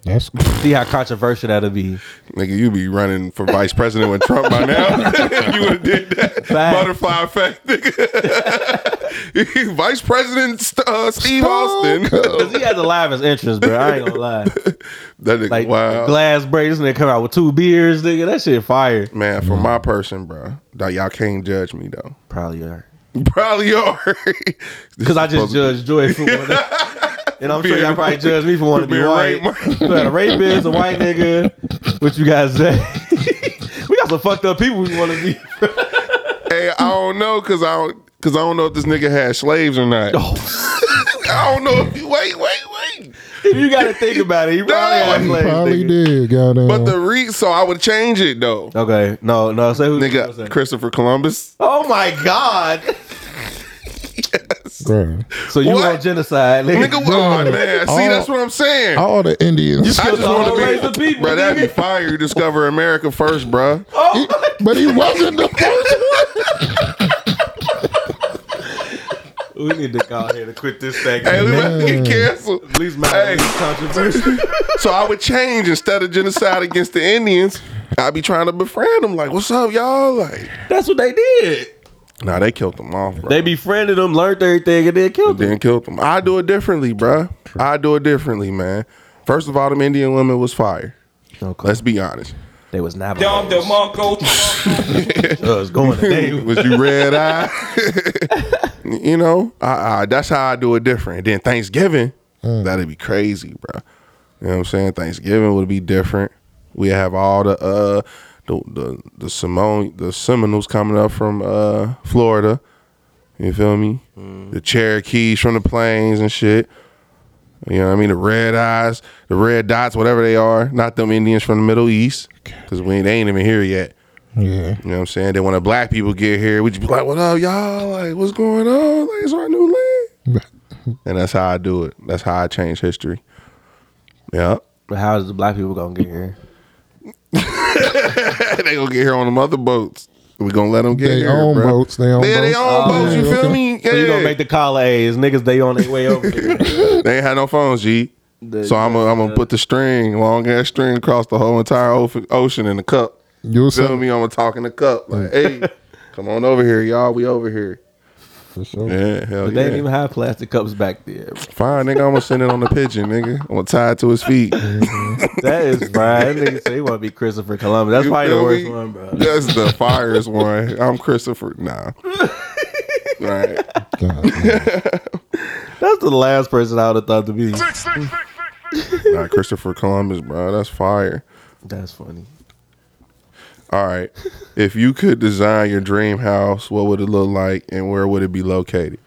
Speaker 3: That's
Speaker 2: See how controversial that'll be.
Speaker 1: Nigga, you be running for vice president with Trump by now. you would have did that.
Speaker 2: Fact.
Speaker 1: Butterfly effect, nigga. vice president uh, Steve Austin.
Speaker 2: Cause he has the livest entrance, bro. I ain't gonna lie.
Speaker 1: that nigga,
Speaker 2: Like
Speaker 1: wow.
Speaker 2: glass breaks and they come out with two beers, nigga. That shit fire.
Speaker 1: Man, for my person, bro, that y'all can't judge me though.
Speaker 2: Probably are.
Speaker 1: Probably are.
Speaker 2: Because I just judge Joy for one. And I'm sure y'all probably judge me for wanting to be white. had a rapist, a white nigga. What you guys say? we got some fucked up people we want to be.
Speaker 1: Hey, I don't know because I don't because I don't know if this nigga had slaves or not.
Speaker 2: Oh.
Speaker 1: I don't know if you wait, wait, wait.
Speaker 2: If you got to think about it, you probably
Speaker 1: No, he
Speaker 3: probably
Speaker 2: nigga.
Speaker 3: did. Goddamn.
Speaker 1: But the re so I would change it though.
Speaker 2: Okay, no, no. Say who?
Speaker 1: Nigga, Christopher Columbus.
Speaker 2: Oh my god.
Speaker 3: Bruh.
Speaker 2: So you
Speaker 1: What?
Speaker 2: want genocide, nigga?
Speaker 1: Nigga, oh, man. See,
Speaker 3: All-
Speaker 1: that's what I'm saying.
Speaker 3: all the Indians.
Speaker 1: I
Speaker 2: killed
Speaker 1: just want to
Speaker 2: race of
Speaker 1: be,
Speaker 2: people,
Speaker 1: bro. That'd be fire. You discover America first, bro.
Speaker 3: Oh but he wasn't the first one.
Speaker 2: We need to call here to quit this thing.
Speaker 1: Hey, we about to get canceled.
Speaker 2: At least my
Speaker 1: Hey.
Speaker 2: controversial.
Speaker 1: So I would change instead of genocide against the Indians. I'd be trying to befriend them. Like, what's up, y'all? Like,
Speaker 2: That's what they did.
Speaker 1: nah, they killed them off, bro.
Speaker 2: They befriended them, learned everything, and then killed them.
Speaker 1: then killed them. I do it differently, bro. I do it differently, man. First of all, them Indian women was fire.
Speaker 2: Okay.
Speaker 1: Let's be honest.
Speaker 2: They was Navajos. Uh, it's going today.
Speaker 1: Was you red eye? you know, I, I, that's how I do it different. And then Thanksgiving, that'd be crazy, bro. You know what I'm saying? Thanksgiving would be different. We have all the uh the the the Simone the Seminoles coming up from uh Florida. You feel me? The Cherokees from the plains and shit. You know what I mean? The red eyes, the red dots, whatever they are. Not them Indians from the Middle East, because we ain't, they ain't even here yet.
Speaker 3: Yeah.
Speaker 1: You know what I'm saying? Then when the black people get here, we just be like, "What up, y'all? Like, what's going on? Like, it's our new land." And that's how I do it. That's how I change history. Yeah,
Speaker 2: But how is the black people gonna get here?
Speaker 1: they gonna get here on them other boats. We gonna let them get
Speaker 3: They
Speaker 1: here,
Speaker 3: own
Speaker 1: bro.
Speaker 3: boats. They own
Speaker 1: Yeah, they
Speaker 3: boats.
Speaker 1: own boats. You
Speaker 3: yeah,
Speaker 1: feel
Speaker 3: okay.
Speaker 1: me?
Speaker 2: So you gonna make the call A's niggas? They on their way over here.
Speaker 1: They ain't had no phones, G.
Speaker 2: The-
Speaker 1: So I'm gonna I'm put the string, long ass string, across the whole entire ocean in the cup.
Speaker 3: You'll
Speaker 1: Feel
Speaker 3: see.
Speaker 1: me? I'm gonna talk in the cup. Like, hey, come on over here, y'all. We over here.
Speaker 3: For sure.
Speaker 1: Yeah, hell
Speaker 2: But they
Speaker 1: yeah.
Speaker 2: didn't even have plastic cups back there.
Speaker 1: Fine, nigga. I'm gonna send it on the pigeon, nigga. I'm gonna tie it to his feet. Mm-hmm.
Speaker 2: That is Brian. Niggas say he want to be Christopher Columbus. That's
Speaker 1: You
Speaker 2: probably the worst
Speaker 1: me?
Speaker 2: one, bro.
Speaker 1: That's the fireest one. I'm Christopher. Nah. right.
Speaker 3: God,
Speaker 2: That's the last person I would have thought to be.
Speaker 1: Nah, Christopher Columbus, bro. That's fire.
Speaker 2: That's funny.
Speaker 1: All right. If you could design your dream house, what would it look like and where would it be located?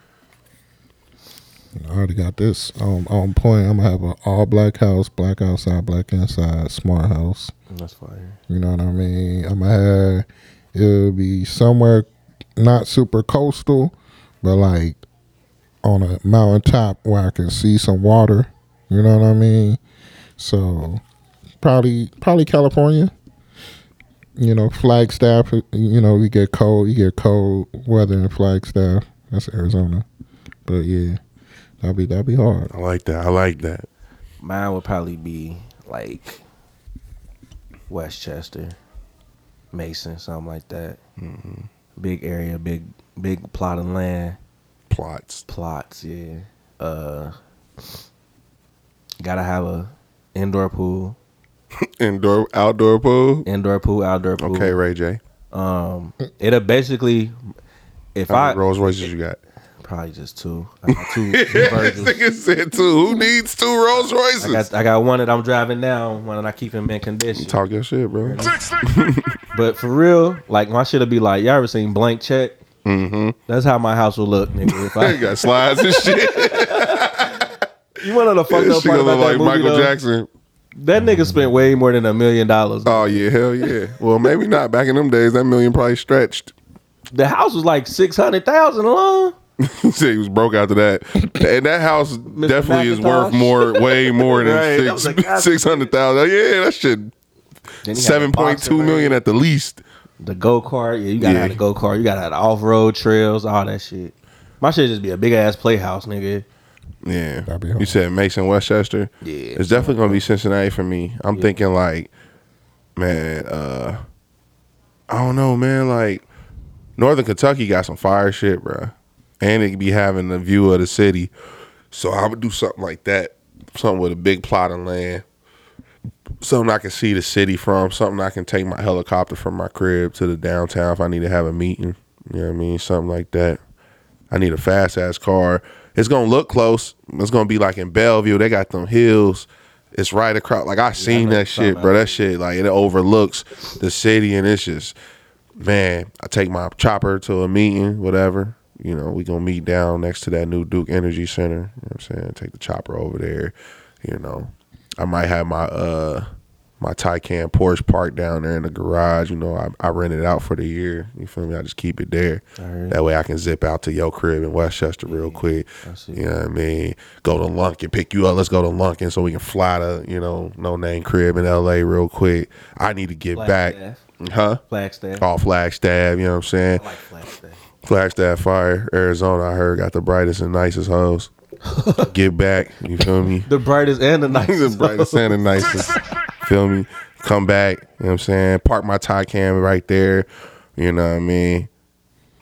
Speaker 3: I already got this um, on point. I'm gonna have an all black house, black outside, black inside, smart house.
Speaker 2: That's fire.
Speaker 3: You know what I mean? I'm gonna have it'll be somewhere not super coastal, but like on a mountaintop where I can see some water. You know what I mean? So probably probably California. You know, Flagstaff. You know, you get cold. You get cold weather in Flagstaff. That's Arizona. But yeah, that'll be that'll be hard.
Speaker 1: I like that. I like that.
Speaker 2: Mine would probably be like Westchester, Mason, something like that. Big area, big big plot of land,
Speaker 1: Plots.
Speaker 2: plots. Yeah. Uh, gotta have a indoor pool,
Speaker 1: Indoor, outdoor pool.
Speaker 2: indoor pool, outdoor pool.
Speaker 1: Okay, Ray J.
Speaker 2: Um, it'll basically, if
Speaker 1: How
Speaker 2: I
Speaker 1: Rolls Royces you got?
Speaker 2: Probably just two. I got two
Speaker 1: this
Speaker 2: Virgils.
Speaker 1: nigga said two. Who needs two Rolls Royces?
Speaker 2: I got I got one that I'm driving now, one that I keep him in mint condition.
Speaker 1: Talk your shit, bro.
Speaker 2: But for real, like my shit'll be like, y'all ever seen Blank Check? Mm-hmm. That's how my house will look, nigga. If
Speaker 1: You
Speaker 2: I,
Speaker 1: got slides and shit.
Speaker 2: you wanna know the fucked
Speaker 1: This
Speaker 2: up part about
Speaker 1: look
Speaker 2: that
Speaker 1: like
Speaker 2: movie,
Speaker 1: Michael
Speaker 2: though?
Speaker 1: Jackson.
Speaker 2: That nigga spent way more than a million dollars.
Speaker 1: Oh yeah, hell yeah. Well, maybe not. Back in them days, that million probably stretched.
Speaker 2: The house was like six hundred thousand alone.
Speaker 1: He he was broke after that, and that house definitely is worth more, way more than
Speaker 2: Right,
Speaker 1: six
Speaker 2: like-
Speaker 1: six hundred thousand. Yeah, that shit
Speaker 2: Then he had
Speaker 1: seven point two million at the least.
Speaker 2: The go kart, yeah, you gotta
Speaker 1: Yeah.
Speaker 2: have the go kart. You gotta have the off road trails, all that shit. My shit just be a big ass playhouse, nigga.
Speaker 1: Yeah,
Speaker 3: That'd be
Speaker 1: you said Mason Westchester.
Speaker 2: Yeah.
Speaker 1: it's definitely gonna be Cincinnati for me. I'm thinking like, man, uh, I don't know, man. Like Northern Kentucky got some fire shit, bro, and it could be having the view of the city. So I would do something like that, something with a big plot of land, something I can see the city from, something I can take my helicopter from my crib to the downtown if I need to have a meeting. You know what I mean? Something like that. I need a fast ass car. It's gonna look close. It's gonna be like in Bellevue. They got them hills. It's right across. Like I seen that shit, bro. That shit like it overlooks the city, and it's just man. I take my chopper to a meeting, whatever. You know, we gonna meet down next to that new Duke Energy Center. You know what I'm saying? Take the chopper over there. You know, I might have my uh my Taycan Porsche parked down there in the garage. You know, I, I rent it out for the year. You feel me? I just keep it there.
Speaker 2: Alright.
Speaker 1: That way I can zip out to your crib in Westchester real quick.
Speaker 2: see.
Speaker 1: You know what I mean? Go to Lunken, pick you up. Let's go to Lunken so we can fly to, you know, no name crib in LA real quick. I need to get back.
Speaker 2: Flagstaff.
Speaker 1: Huh?
Speaker 2: Flagstaff.
Speaker 1: All Flagstaff, you know what I'm saying?
Speaker 2: I like Flagstaff.
Speaker 1: Flagstaff Fire, Arizona, I heard got the brightest and nicest hoes. get back, you feel me?
Speaker 2: The brightest and the
Speaker 1: the
Speaker 2: nicest.
Speaker 1: brightest and the nicest. Feel me? Come back. You know what I'm saying? Park my Taycan right there. You know what I mean?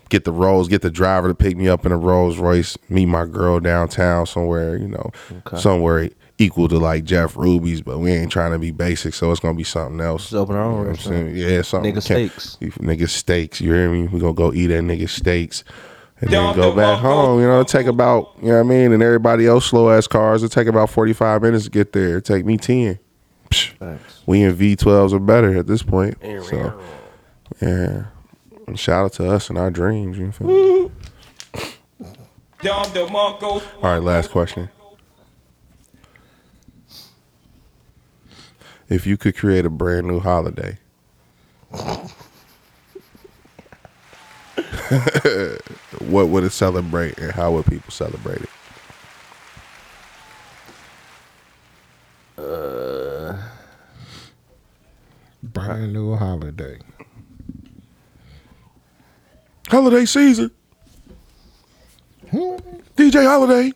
Speaker 1: Get the Rolls, get the driver to pick me up in a Rolls Royce, meet my girl downtown somewhere, you know, somewhere equal to like Jeff Ruby's, but we ain't trying to be basic, so it's gonna be something else.
Speaker 2: Just open our own
Speaker 1: You know what I'm
Speaker 2: restaurant.
Speaker 1: saying? Yeah, something.
Speaker 2: Nigga steaks.
Speaker 1: you- Nigga steaks. You hear me? We gonna go eat at nigga steaks. And then go back home, you know, take about, you know what I mean? And everybody else slow ass cars, it take about 45 minutes to get there. It take me 10. Psh,
Speaker 2: Facts.
Speaker 1: we in V12s are better at this point. So, yeah. And shout out to us and our dreams. You feel me? All right, last question. If you could create a brand new holiday, what would it celebrate and how would people celebrate it?
Speaker 3: Brand new holiday.
Speaker 1: Holiday season. DJ Holiday.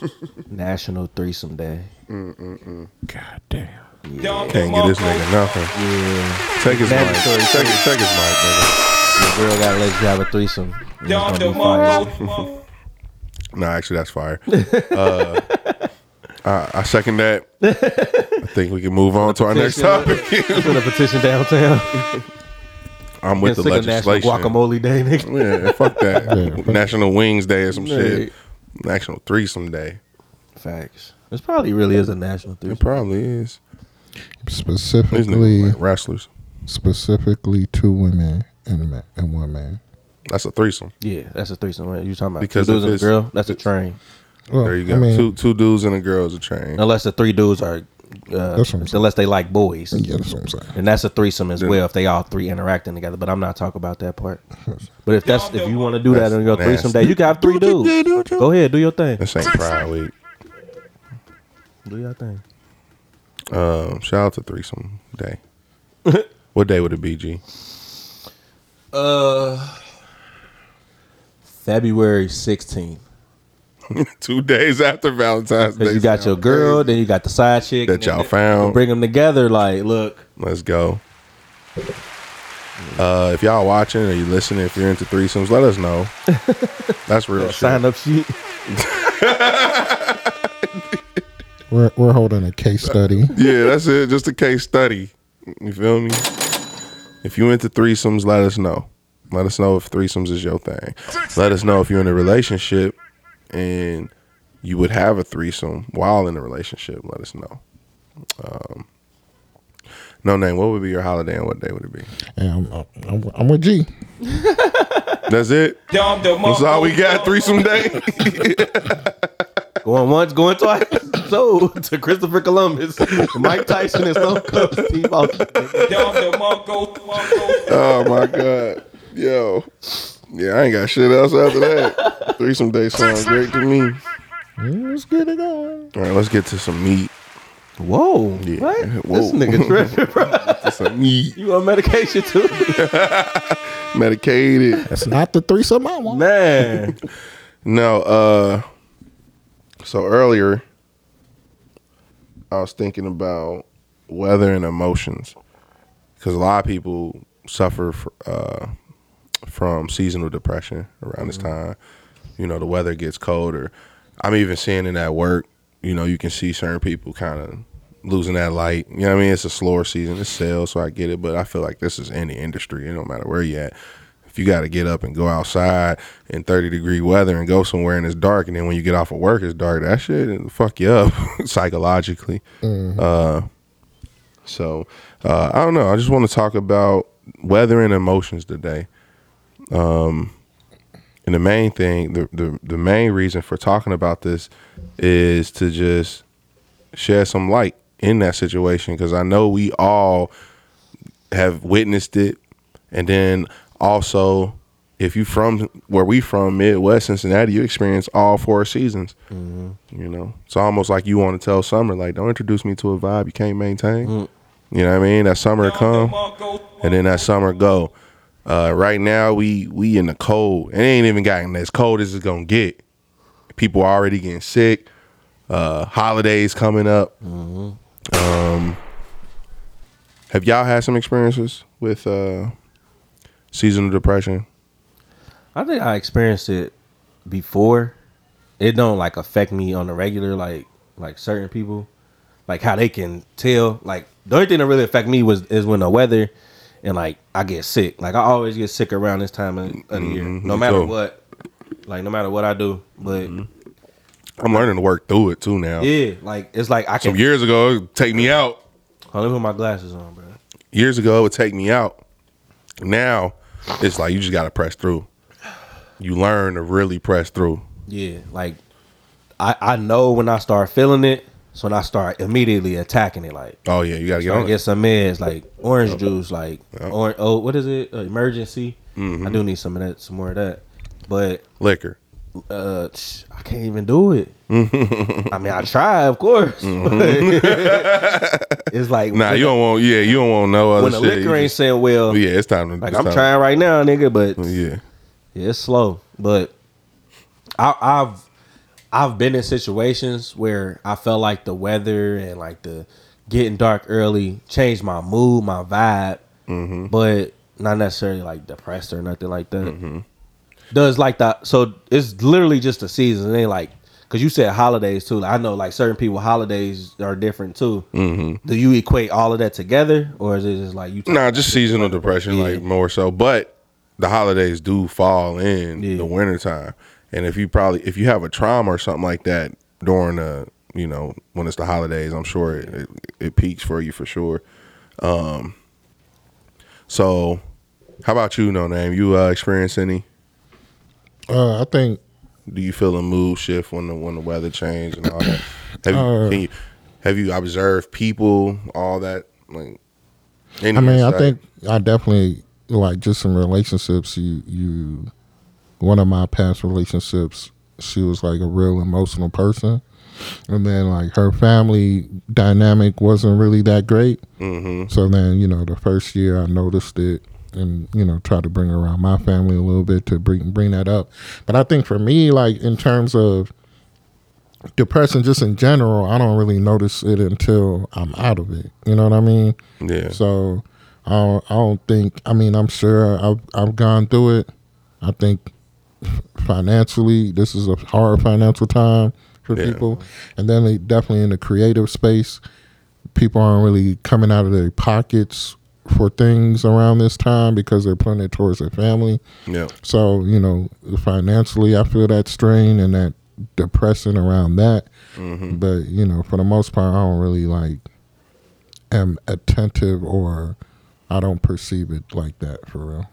Speaker 2: National Threesome Day.
Speaker 3: God damn.
Speaker 1: Can't get this nigga nothing.
Speaker 2: Yeah.
Speaker 1: Take his mic.
Speaker 2: Mandatory
Speaker 1: Take, his- take his mic, nigga.
Speaker 2: Your girl gotta let you have a threesome. It's gonna be fire.
Speaker 1: No, actually, that's fire. uh, I, I second that. I think we can move on to our next topic.
Speaker 2: Put a petition downtown.
Speaker 1: I'm with
Speaker 2: Get
Speaker 1: the
Speaker 2: sick of National. Guacamole Day, nigga.
Speaker 1: Yeah, fuck that.
Speaker 3: Yeah.
Speaker 1: National Wings Day or some shit. National Threesome Day.
Speaker 2: Facts. This probably really is a national
Speaker 1: It probably is. These
Speaker 3: Specifically,
Speaker 1: niggas like wrestlers.
Speaker 3: specifically two women and a man, and one man.
Speaker 1: That's a threesome.
Speaker 2: Yeah, that's a threesome. What you talking about?
Speaker 1: Because
Speaker 2: two dudes
Speaker 1: if
Speaker 2: and a
Speaker 1: it's-
Speaker 2: girl. That's a train.
Speaker 3: Well,
Speaker 1: There you go.
Speaker 3: I mean,
Speaker 1: two two dudes and a girl is a train.
Speaker 2: Unless the three dudes are, uh,
Speaker 3: That's what I'm saying.
Speaker 2: unless they like boys,
Speaker 3: yeah, that's what I'm saying.
Speaker 2: and that's a threesome as
Speaker 1: Yeah.
Speaker 2: well. If they all three interacting together, but I'm not talking about that part. But if that's if you want to do that
Speaker 1: That's
Speaker 2: on your threesome
Speaker 1: nasty.
Speaker 2: day, you can have three dudes. Go ahead, do your thing.
Speaker 1: This ain't Pride Week.
Speaker 2: Do your thing.
Speaker 1: Um, shout out to Threesome Day. what day would it be, G?
Speaker 2: Uh, February 16th.
Speaker 1: Two days after Valentine's Day.
Speaker 2: You got your girl,
Speaker 1: crazy.
Speaker 2: then you got the side chick
Speaker 1: That y'all found.
Speaker 2: Bring them together. Like, look,
Speaker 1: Let's go. Uh, if y'all watching or you listening, if you're into threesomes, let us know. That's real shit.
Speaker 2: sign up sheet.
Speaker 3: We're we're holding a case study.
Speaker 1: Yeah, that's it. Just a case study. You feel me? If you into threesomes, let us know. Let us know if threesomes is your thing. Let us know if you're in a relationship and you would have a threesome while in a relationship, let us know. Um, no name. What would be your holiday and what day would it be?
Speaker 3: And I'm, I'm, I'm with G.
Speaker 1: That's it. That's all we got. Threesome day.
Speaker 2: Going once, going twice. So to Christopher Columbus, Mike Tyson, and Stone Cold Steve Austin.
Speaker 1: oh my god, yo, yeah, I ain't got shit else after that. Threesome day sounds great to me.
Speaker 3: Let's get it on.
Speaker 1: All right, let's get to some meat.
Speaker 2: Whoa,
Speaker 1: Yeah.
Speaker 2: what?
Speaker 1: Whoa.
Speaker 2: This nigga tripping, bro.
Speaker 1: Some meat,
Speaker 2: You on medication too,
Speaker 1: medicated.
Speaker 3: That's not the threesome I want.
Speaker 2: man?
Speaker 1: No, uh so earlier I was thinking about weather and emotions cuz a lot of people suffer for, uh from seasonal depression around this time. You know, the weather gets colder. I'm even seeing it at work. You know, you can see certain people kind of losing that light. You know what I mean? It's a slower season. It's sales, so I get it, but I feel like this is any industry. It don't matter where you at. If you got to get up and go outside in 30 degree weather and go somewhere and it's dark, and then when you get off of work, it's dark. That shit fuck you up psychologically. Uh, so uh, I don't know. I just want to talk about weather and emotions today. Um, and the main thing, the, the the main reason for talking about this is to just shed some light in that situation because I know we all have witnessed it, and then also if you from where we from Midwest Cincinnati, you experience all four seasons. You know, it's almost like you want to tell summer like, don't introduce me to a vibe you can't maintain. You know what I mean? That summer come, and then that summer go. Uh, right now we we in the cold. It ain't even gotten as cold as it's gonna get. People are already getting sick. Uh, holidays coming up. Um, have y'all had some experiences with uh, seasonal depression?
Speaker 2: I think I experienced it before. It don't like affect me on the regular, like like certain people, like how they can tell. Like the only thing that really affect me was is when the weather and like I get sick. Like I always get sick around this time of, of the year, mm-hmm.
Speaker 1: no
Speaker 2: matter
Speaker 1: too.
Speaker 2: what. Like no matter what I do, but mm-hmm.
Speaker 1: I'm learning to work through it too now.
Speaker 2: yeah, like it's like I can.
Speaker 1: Some years ago, it would take me out.
Speaker 2: Hold on, let me put my glasses on, bro.
Speaker 1: Years ago, it would take me out. Now, it's like you just gotta press through. You learn to really press through.
Speaker 2: Yeah, like I I know when I start feeling it, so when I start immediately attacking it, like
Speaker 1: Oh yeah, you gotta get on
Speaker 2: get some meds like orange juice, like or oh, what is it? Uh, Emergen-C.
Speaker 1: Mm-hmm.
Speaker 2: I do need some of that, some more of that. But
Speaker 1: Liquor.
Speaker 2: uh, I can't even do it. I mean, I try, of course. but it's like
Speaker 1: Mm-hmm. Nah, you don't want. Yeah, you don't want no other
Speaker 2: when the
Speaker 1: shit.
Speaker 2: liquor ain't
Speaker 1: just-
Speaker 2: saying well.
Speaker 1: yeah, it's time to.
Speaker 2: Like
Speaker 1: it's
Speaker 2: I'm
Speaker 1: time-
Speaker 2: trying right now, nigga, but
Speaker 1: Yeah.
Speaker 2: yeah, it's slow. But I, I've I've been in situations where I felt like the weather and like the getting dark early changed my mood, my vibe,
Speaker 1: Mm-hmm.
Speaker 2: but not necessarily like depressed or nothing like that. Does like that? So it's literally just a season. It ain't like because you said holidays too. I know like certain people holidays are different too. Mm-hmm. Do you equate all of that together, or is it just like you?
Speaker 1: Nah, just seasonal depression, like more so. But the holidays do fall in
Speaker 2: Yeah.
Speaker 1: the wintertime. And if you probably if you have a trauma or something like that during the you know when it's the holidays, I'm sure it it, it peaks for you for sure. Um. So, how about you, No Name? You uh, experience any?
Speaker 3: Uh, I think
Speaker 1: Do you feel a mood shift when the when the weather change and all that? Have you,
Speaker 3: Uh,
Speaker 1: can you have you observed people all that like? any
Speaker 3: I mean, I think I definitely like just some relationships. You, you, one of my past relationships, she was like a real emotional person, and then like her family dynamic wasn't really that great. Mm-hmm. So then, you know, the first year I noticed it, and you know, tried to bring around my family a little bit to bring bring that up. But I think for me, like in terms of depression, just in general, I don't really notice it until I'm out of it. You know what I mean?
Speaker 1: yeah.
Speaker 3: So I don't, I don't think. I mean, I'm sure I've I've gone through it. I think financially, this is a hard financial time for
Speaker 1: Yeah.
Speaker 3: people, and then they definitely in the creative space, people aren't really coming out of their pockets for things around this time because they're putting it towards their family.
Speaker 1: yeah.
Speaker 3: So you know, financially, I feel that strain and that depressing around that. Mm-hmm. But you know, for the most part, I don't really like am attentive or I don't perceive it like that for real.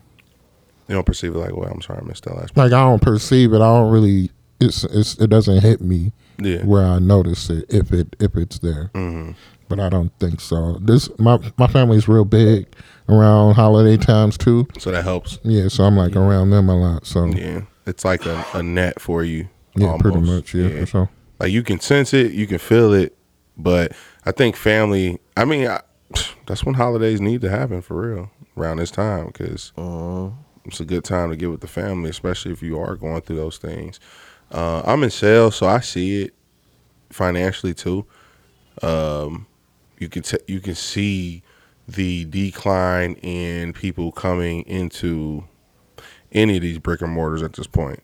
Speaker 1: You don't perceive it like, well, I'm sorry, I missed that last.
Speaker 3: Like I don't perceive it. I don't really. It's, it's it doesn't hit me
Speaker 1: Yeah.
Speaker 3: where I notice it if it if it's there. Mm-hmm. But I don't think so. This my my family's real big around holiday times too.
Speaker 1: So that helps.
Speaker 3: Yeah, so I'm like around them a lot. So yeah,
Speaker 1: Yeah, it's like a, a net for you.
Speaker 3: Yeah,
Speaker 1: pretty
Speaker 3: much. Yeah, for sure.
Speaker 1: Like you can sense it, you can feel it, but I think family. I mean, I, that's when holidays need to happen for real around this time because uh-huh. It's a good time to get with the family, especially if you are going through those things. Uh, I'm in sales, so I see it financially too. Um, you can t- you can see the decline in people coming into any of these brick and mortars at this point.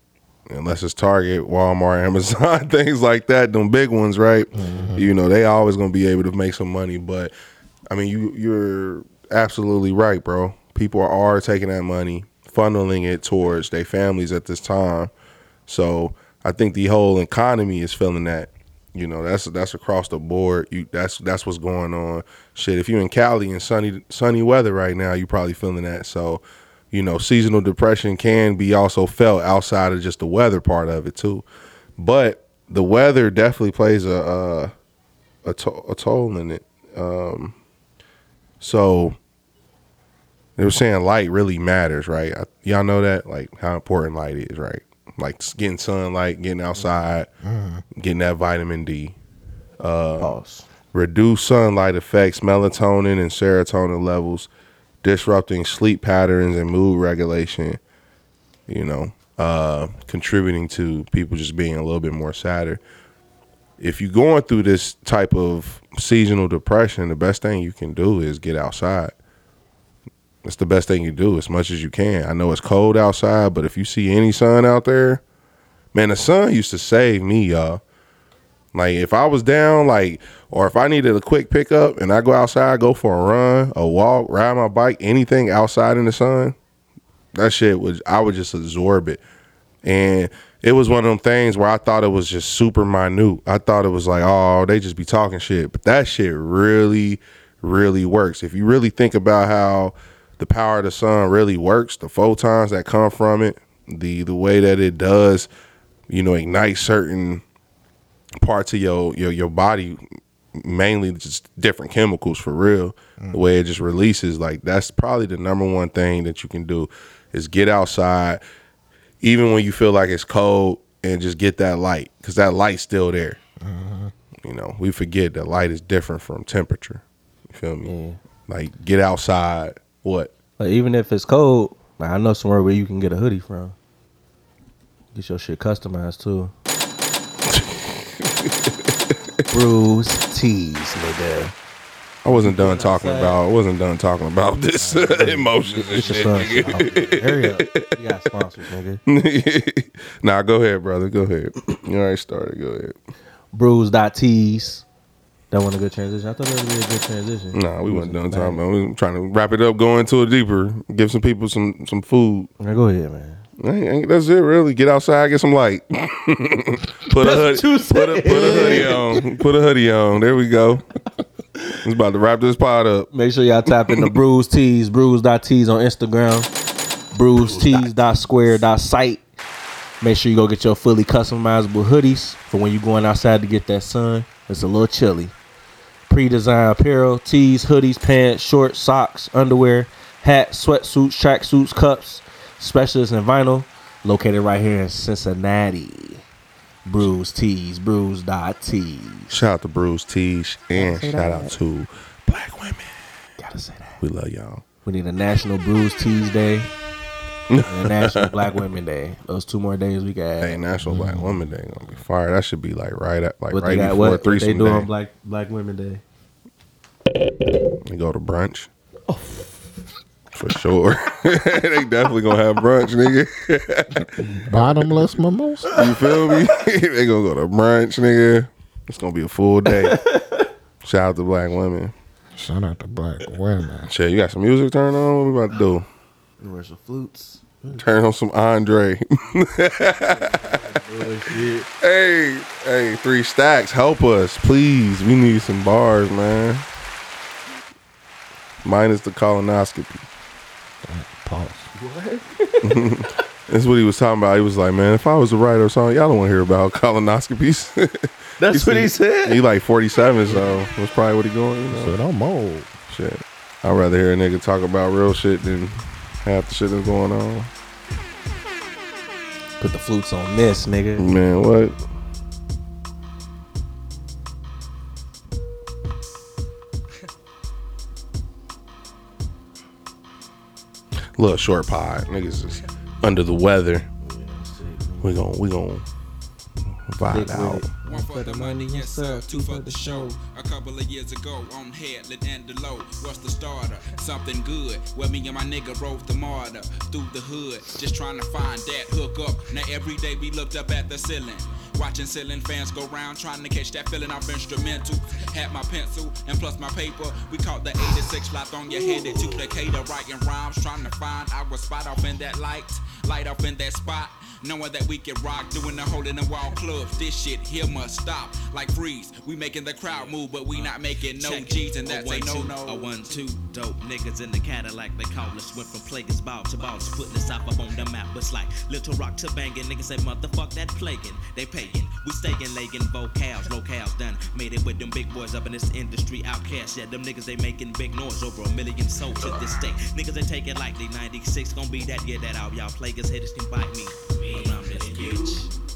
Speaker 1: Unless it's Target, Walmart, Amazon, things like that, them big ones, right? You know, they always gonna be able to make some money. But I mean, you you're absolutely right, bro. People are taking that money, funneling it towards their families at this time. So I think the whole economy is feeling that. You know, that's that's across the board. You that's that's what's going on. Shit, if you're in Cali and sunny sunny weather right now, you're probably feeling that. So, you know, seasonal depression can be also felt outside of just the weather part of it too. But the weather definitely plays a a, a, to- a toll in it. Um, so they were saying light really matters, right? I, y'all know that, like how important light is, right? Like getting sunlight, getting outside, getting that vitamin D.
Speaker 2: Pause.
Speaker 1: Reduce sunlight affects melatonin and serotonin levels, disrupting sleep patterns and mood regulation. You know, uh, contributing to people just being a little bit more sadder. If you're going through this type of seasonal depression, the best thing you can do is get outside. It's the best thing you do as much as you can. I know it's cold outside, but if you see any sun out there, man, the sun used to save me, y'all. Like if I was down, like, or if I needed a quick pickup and I go outside, go for a run, a walk, ride my bike, anything outside in the sun, that shit was I would just absorb it. And it was one of them things where I thought it was just super minute. I thought it was like, oh, they just be talking shit. But that shit really, really works. If you really think about how the power of the sun really works, the photons that come from it, the the way that it does, you know, ignite certain parts of your your your body mainly just different chemicals for real the mm. way it just releases like that's probably the number one thing that you can do is get outside even when you feel like it's cold and just get that light because that light's still there. Mm-hmm. You know we forget that light is different from temperature. You feel me? Mm. Like get outside what
Speaker 2: Like even if it's cold, like I know somewhere where you can get a hoodie from. Get your shit customized too. Bruce tees, nigga.
Speaker 1: I wasn't done talking about. I wasn't done talking about this emotions and shit. nigga.
Speaker 2: Hurry up. You got sponsors, nigga.
Speaker 1: nah, go ahead, brother. Go ahead. You already started. Go ahead.
Speaker 2: Brews.tees. That wasn't a good transition. I thought that would be a good transition.
Speaker 1: Nah, we wasn't done talking about. We were trying to wrap it up, go into it deeper, give some people some some food.
Speaker 2: Now go ahead, man.
Speaker 1: Ain't- ain't- That's it, really. Get outside, get some light. put a hoodie, put a, put a hoodie on. Put a hoodie on. There we go. It's about to wrap this pod up.
Speaker 2: Make sure y'all tap into Brews Tees, Brews.tees on Instagram, BrewsTees.square.site. Make sure you go get your fully customizable hoodies for when you're going outside to get that sun. It's a little chilly. Pre-designed apparel, tees, hoodies, pants, shorts, socks, underwear, hats, sweatsuits, tracksuits, cups. Specialist in vinyl, located right here in Cincinnati. Brews Tees, Brews.tees.
Speaker 1: Shout out to Bruce Teach and shout
Speaker 2: that.
Speaker 1: out to Black Women.
Speaker 2: Gotta say that.
Speaker 1: We love y'all.
Speaker 2: We need a National Bruise Tees Day and a National Black Women Day. Those two more days we got.
Speaker 1: Hey, National Black mm-hmm. Women Day gonna be fire. That should be like right at like
Speaker 2: what
Speaker 1: right
Speaker 2: they got?
Speaker 1: before
Speaker 2: What, what they
Speaker 1: threesome
Speaker 2: do on
Speaker 1: day.
Speaker 2: Black Black Women Day?
Speaker 1: We go to brunch. Oh. For sure. they definitely gonna have brunch, nigga.
Speaker 3: Bottomless mimosa.
Speaker 1: You feel me? they gonna go to brunch, nigga. It's gonna be a full day. Shout out to black women.
Speaker 3: Shout out to black women.
Speaker 1: Shit, you got some music turned on? What we about to do?
Speaker 2: Universal flutes.
Speaker 1: Turn on some Andre. hey, hey, three stacks, help us, please. We need some bars, man. Minus the colonoscopy.
Speaker 2: Pause. What?
Speaker 1: That's what he was talking about. He was like, man, if I was a writer or something, y'all don't want to hear about colonoscopies.
Speaker 2: That's what he said.
Speaker 1: he like 47, so that's probably what he going. You know?
Speaker 3: Said I'm old.
Speaker 1: Shit. I'd rather hear a nigga talk about real shit than half the shit that's going on.
Speaker 2: Put the flutes on this, nigga.
Speaker 1: Man, what? Little short pod. Niggas is under the weather. We gon' we gon' vibe out.
Speaker 6: One for the money and sub, two for the show. A couple of years ago, on Headland and Delowe, what's the starter? Something good. Where me and my nigga rode the MARTA through the hood, just trying to find that hook up. Now every day we looked up at the ceiling. Watching ceiling fans go round, trying to catch that feeling off instrumental. Had my pencil and plus my paper. We caught the 86 flat on your head to Decatur, writing rhymes, trying to find our spot off in that light, light off in that spot. Knowing that we can rock, doing the hole in the wall clubs. This shit here must stop. Like freeze, we making the crowd move, but we not making no G's, and that's a no no.
Speaker 7: A one, two, dope niggas in the Cadillac. They call us. Went from Playa's Ball to balls, putting the South up on the map. It's like Little Rock to banging. Niggas say, motherfuck that plaguing. They paying. We staying legging vocals, locales done. Made it with them big boys up in this industry. OutKast, yeah, them niggas they making big noise over a million souls to this day. Niggas they take it like they 96 gonna be that year that all y'all plaguers haters can bite me. Around this bitch.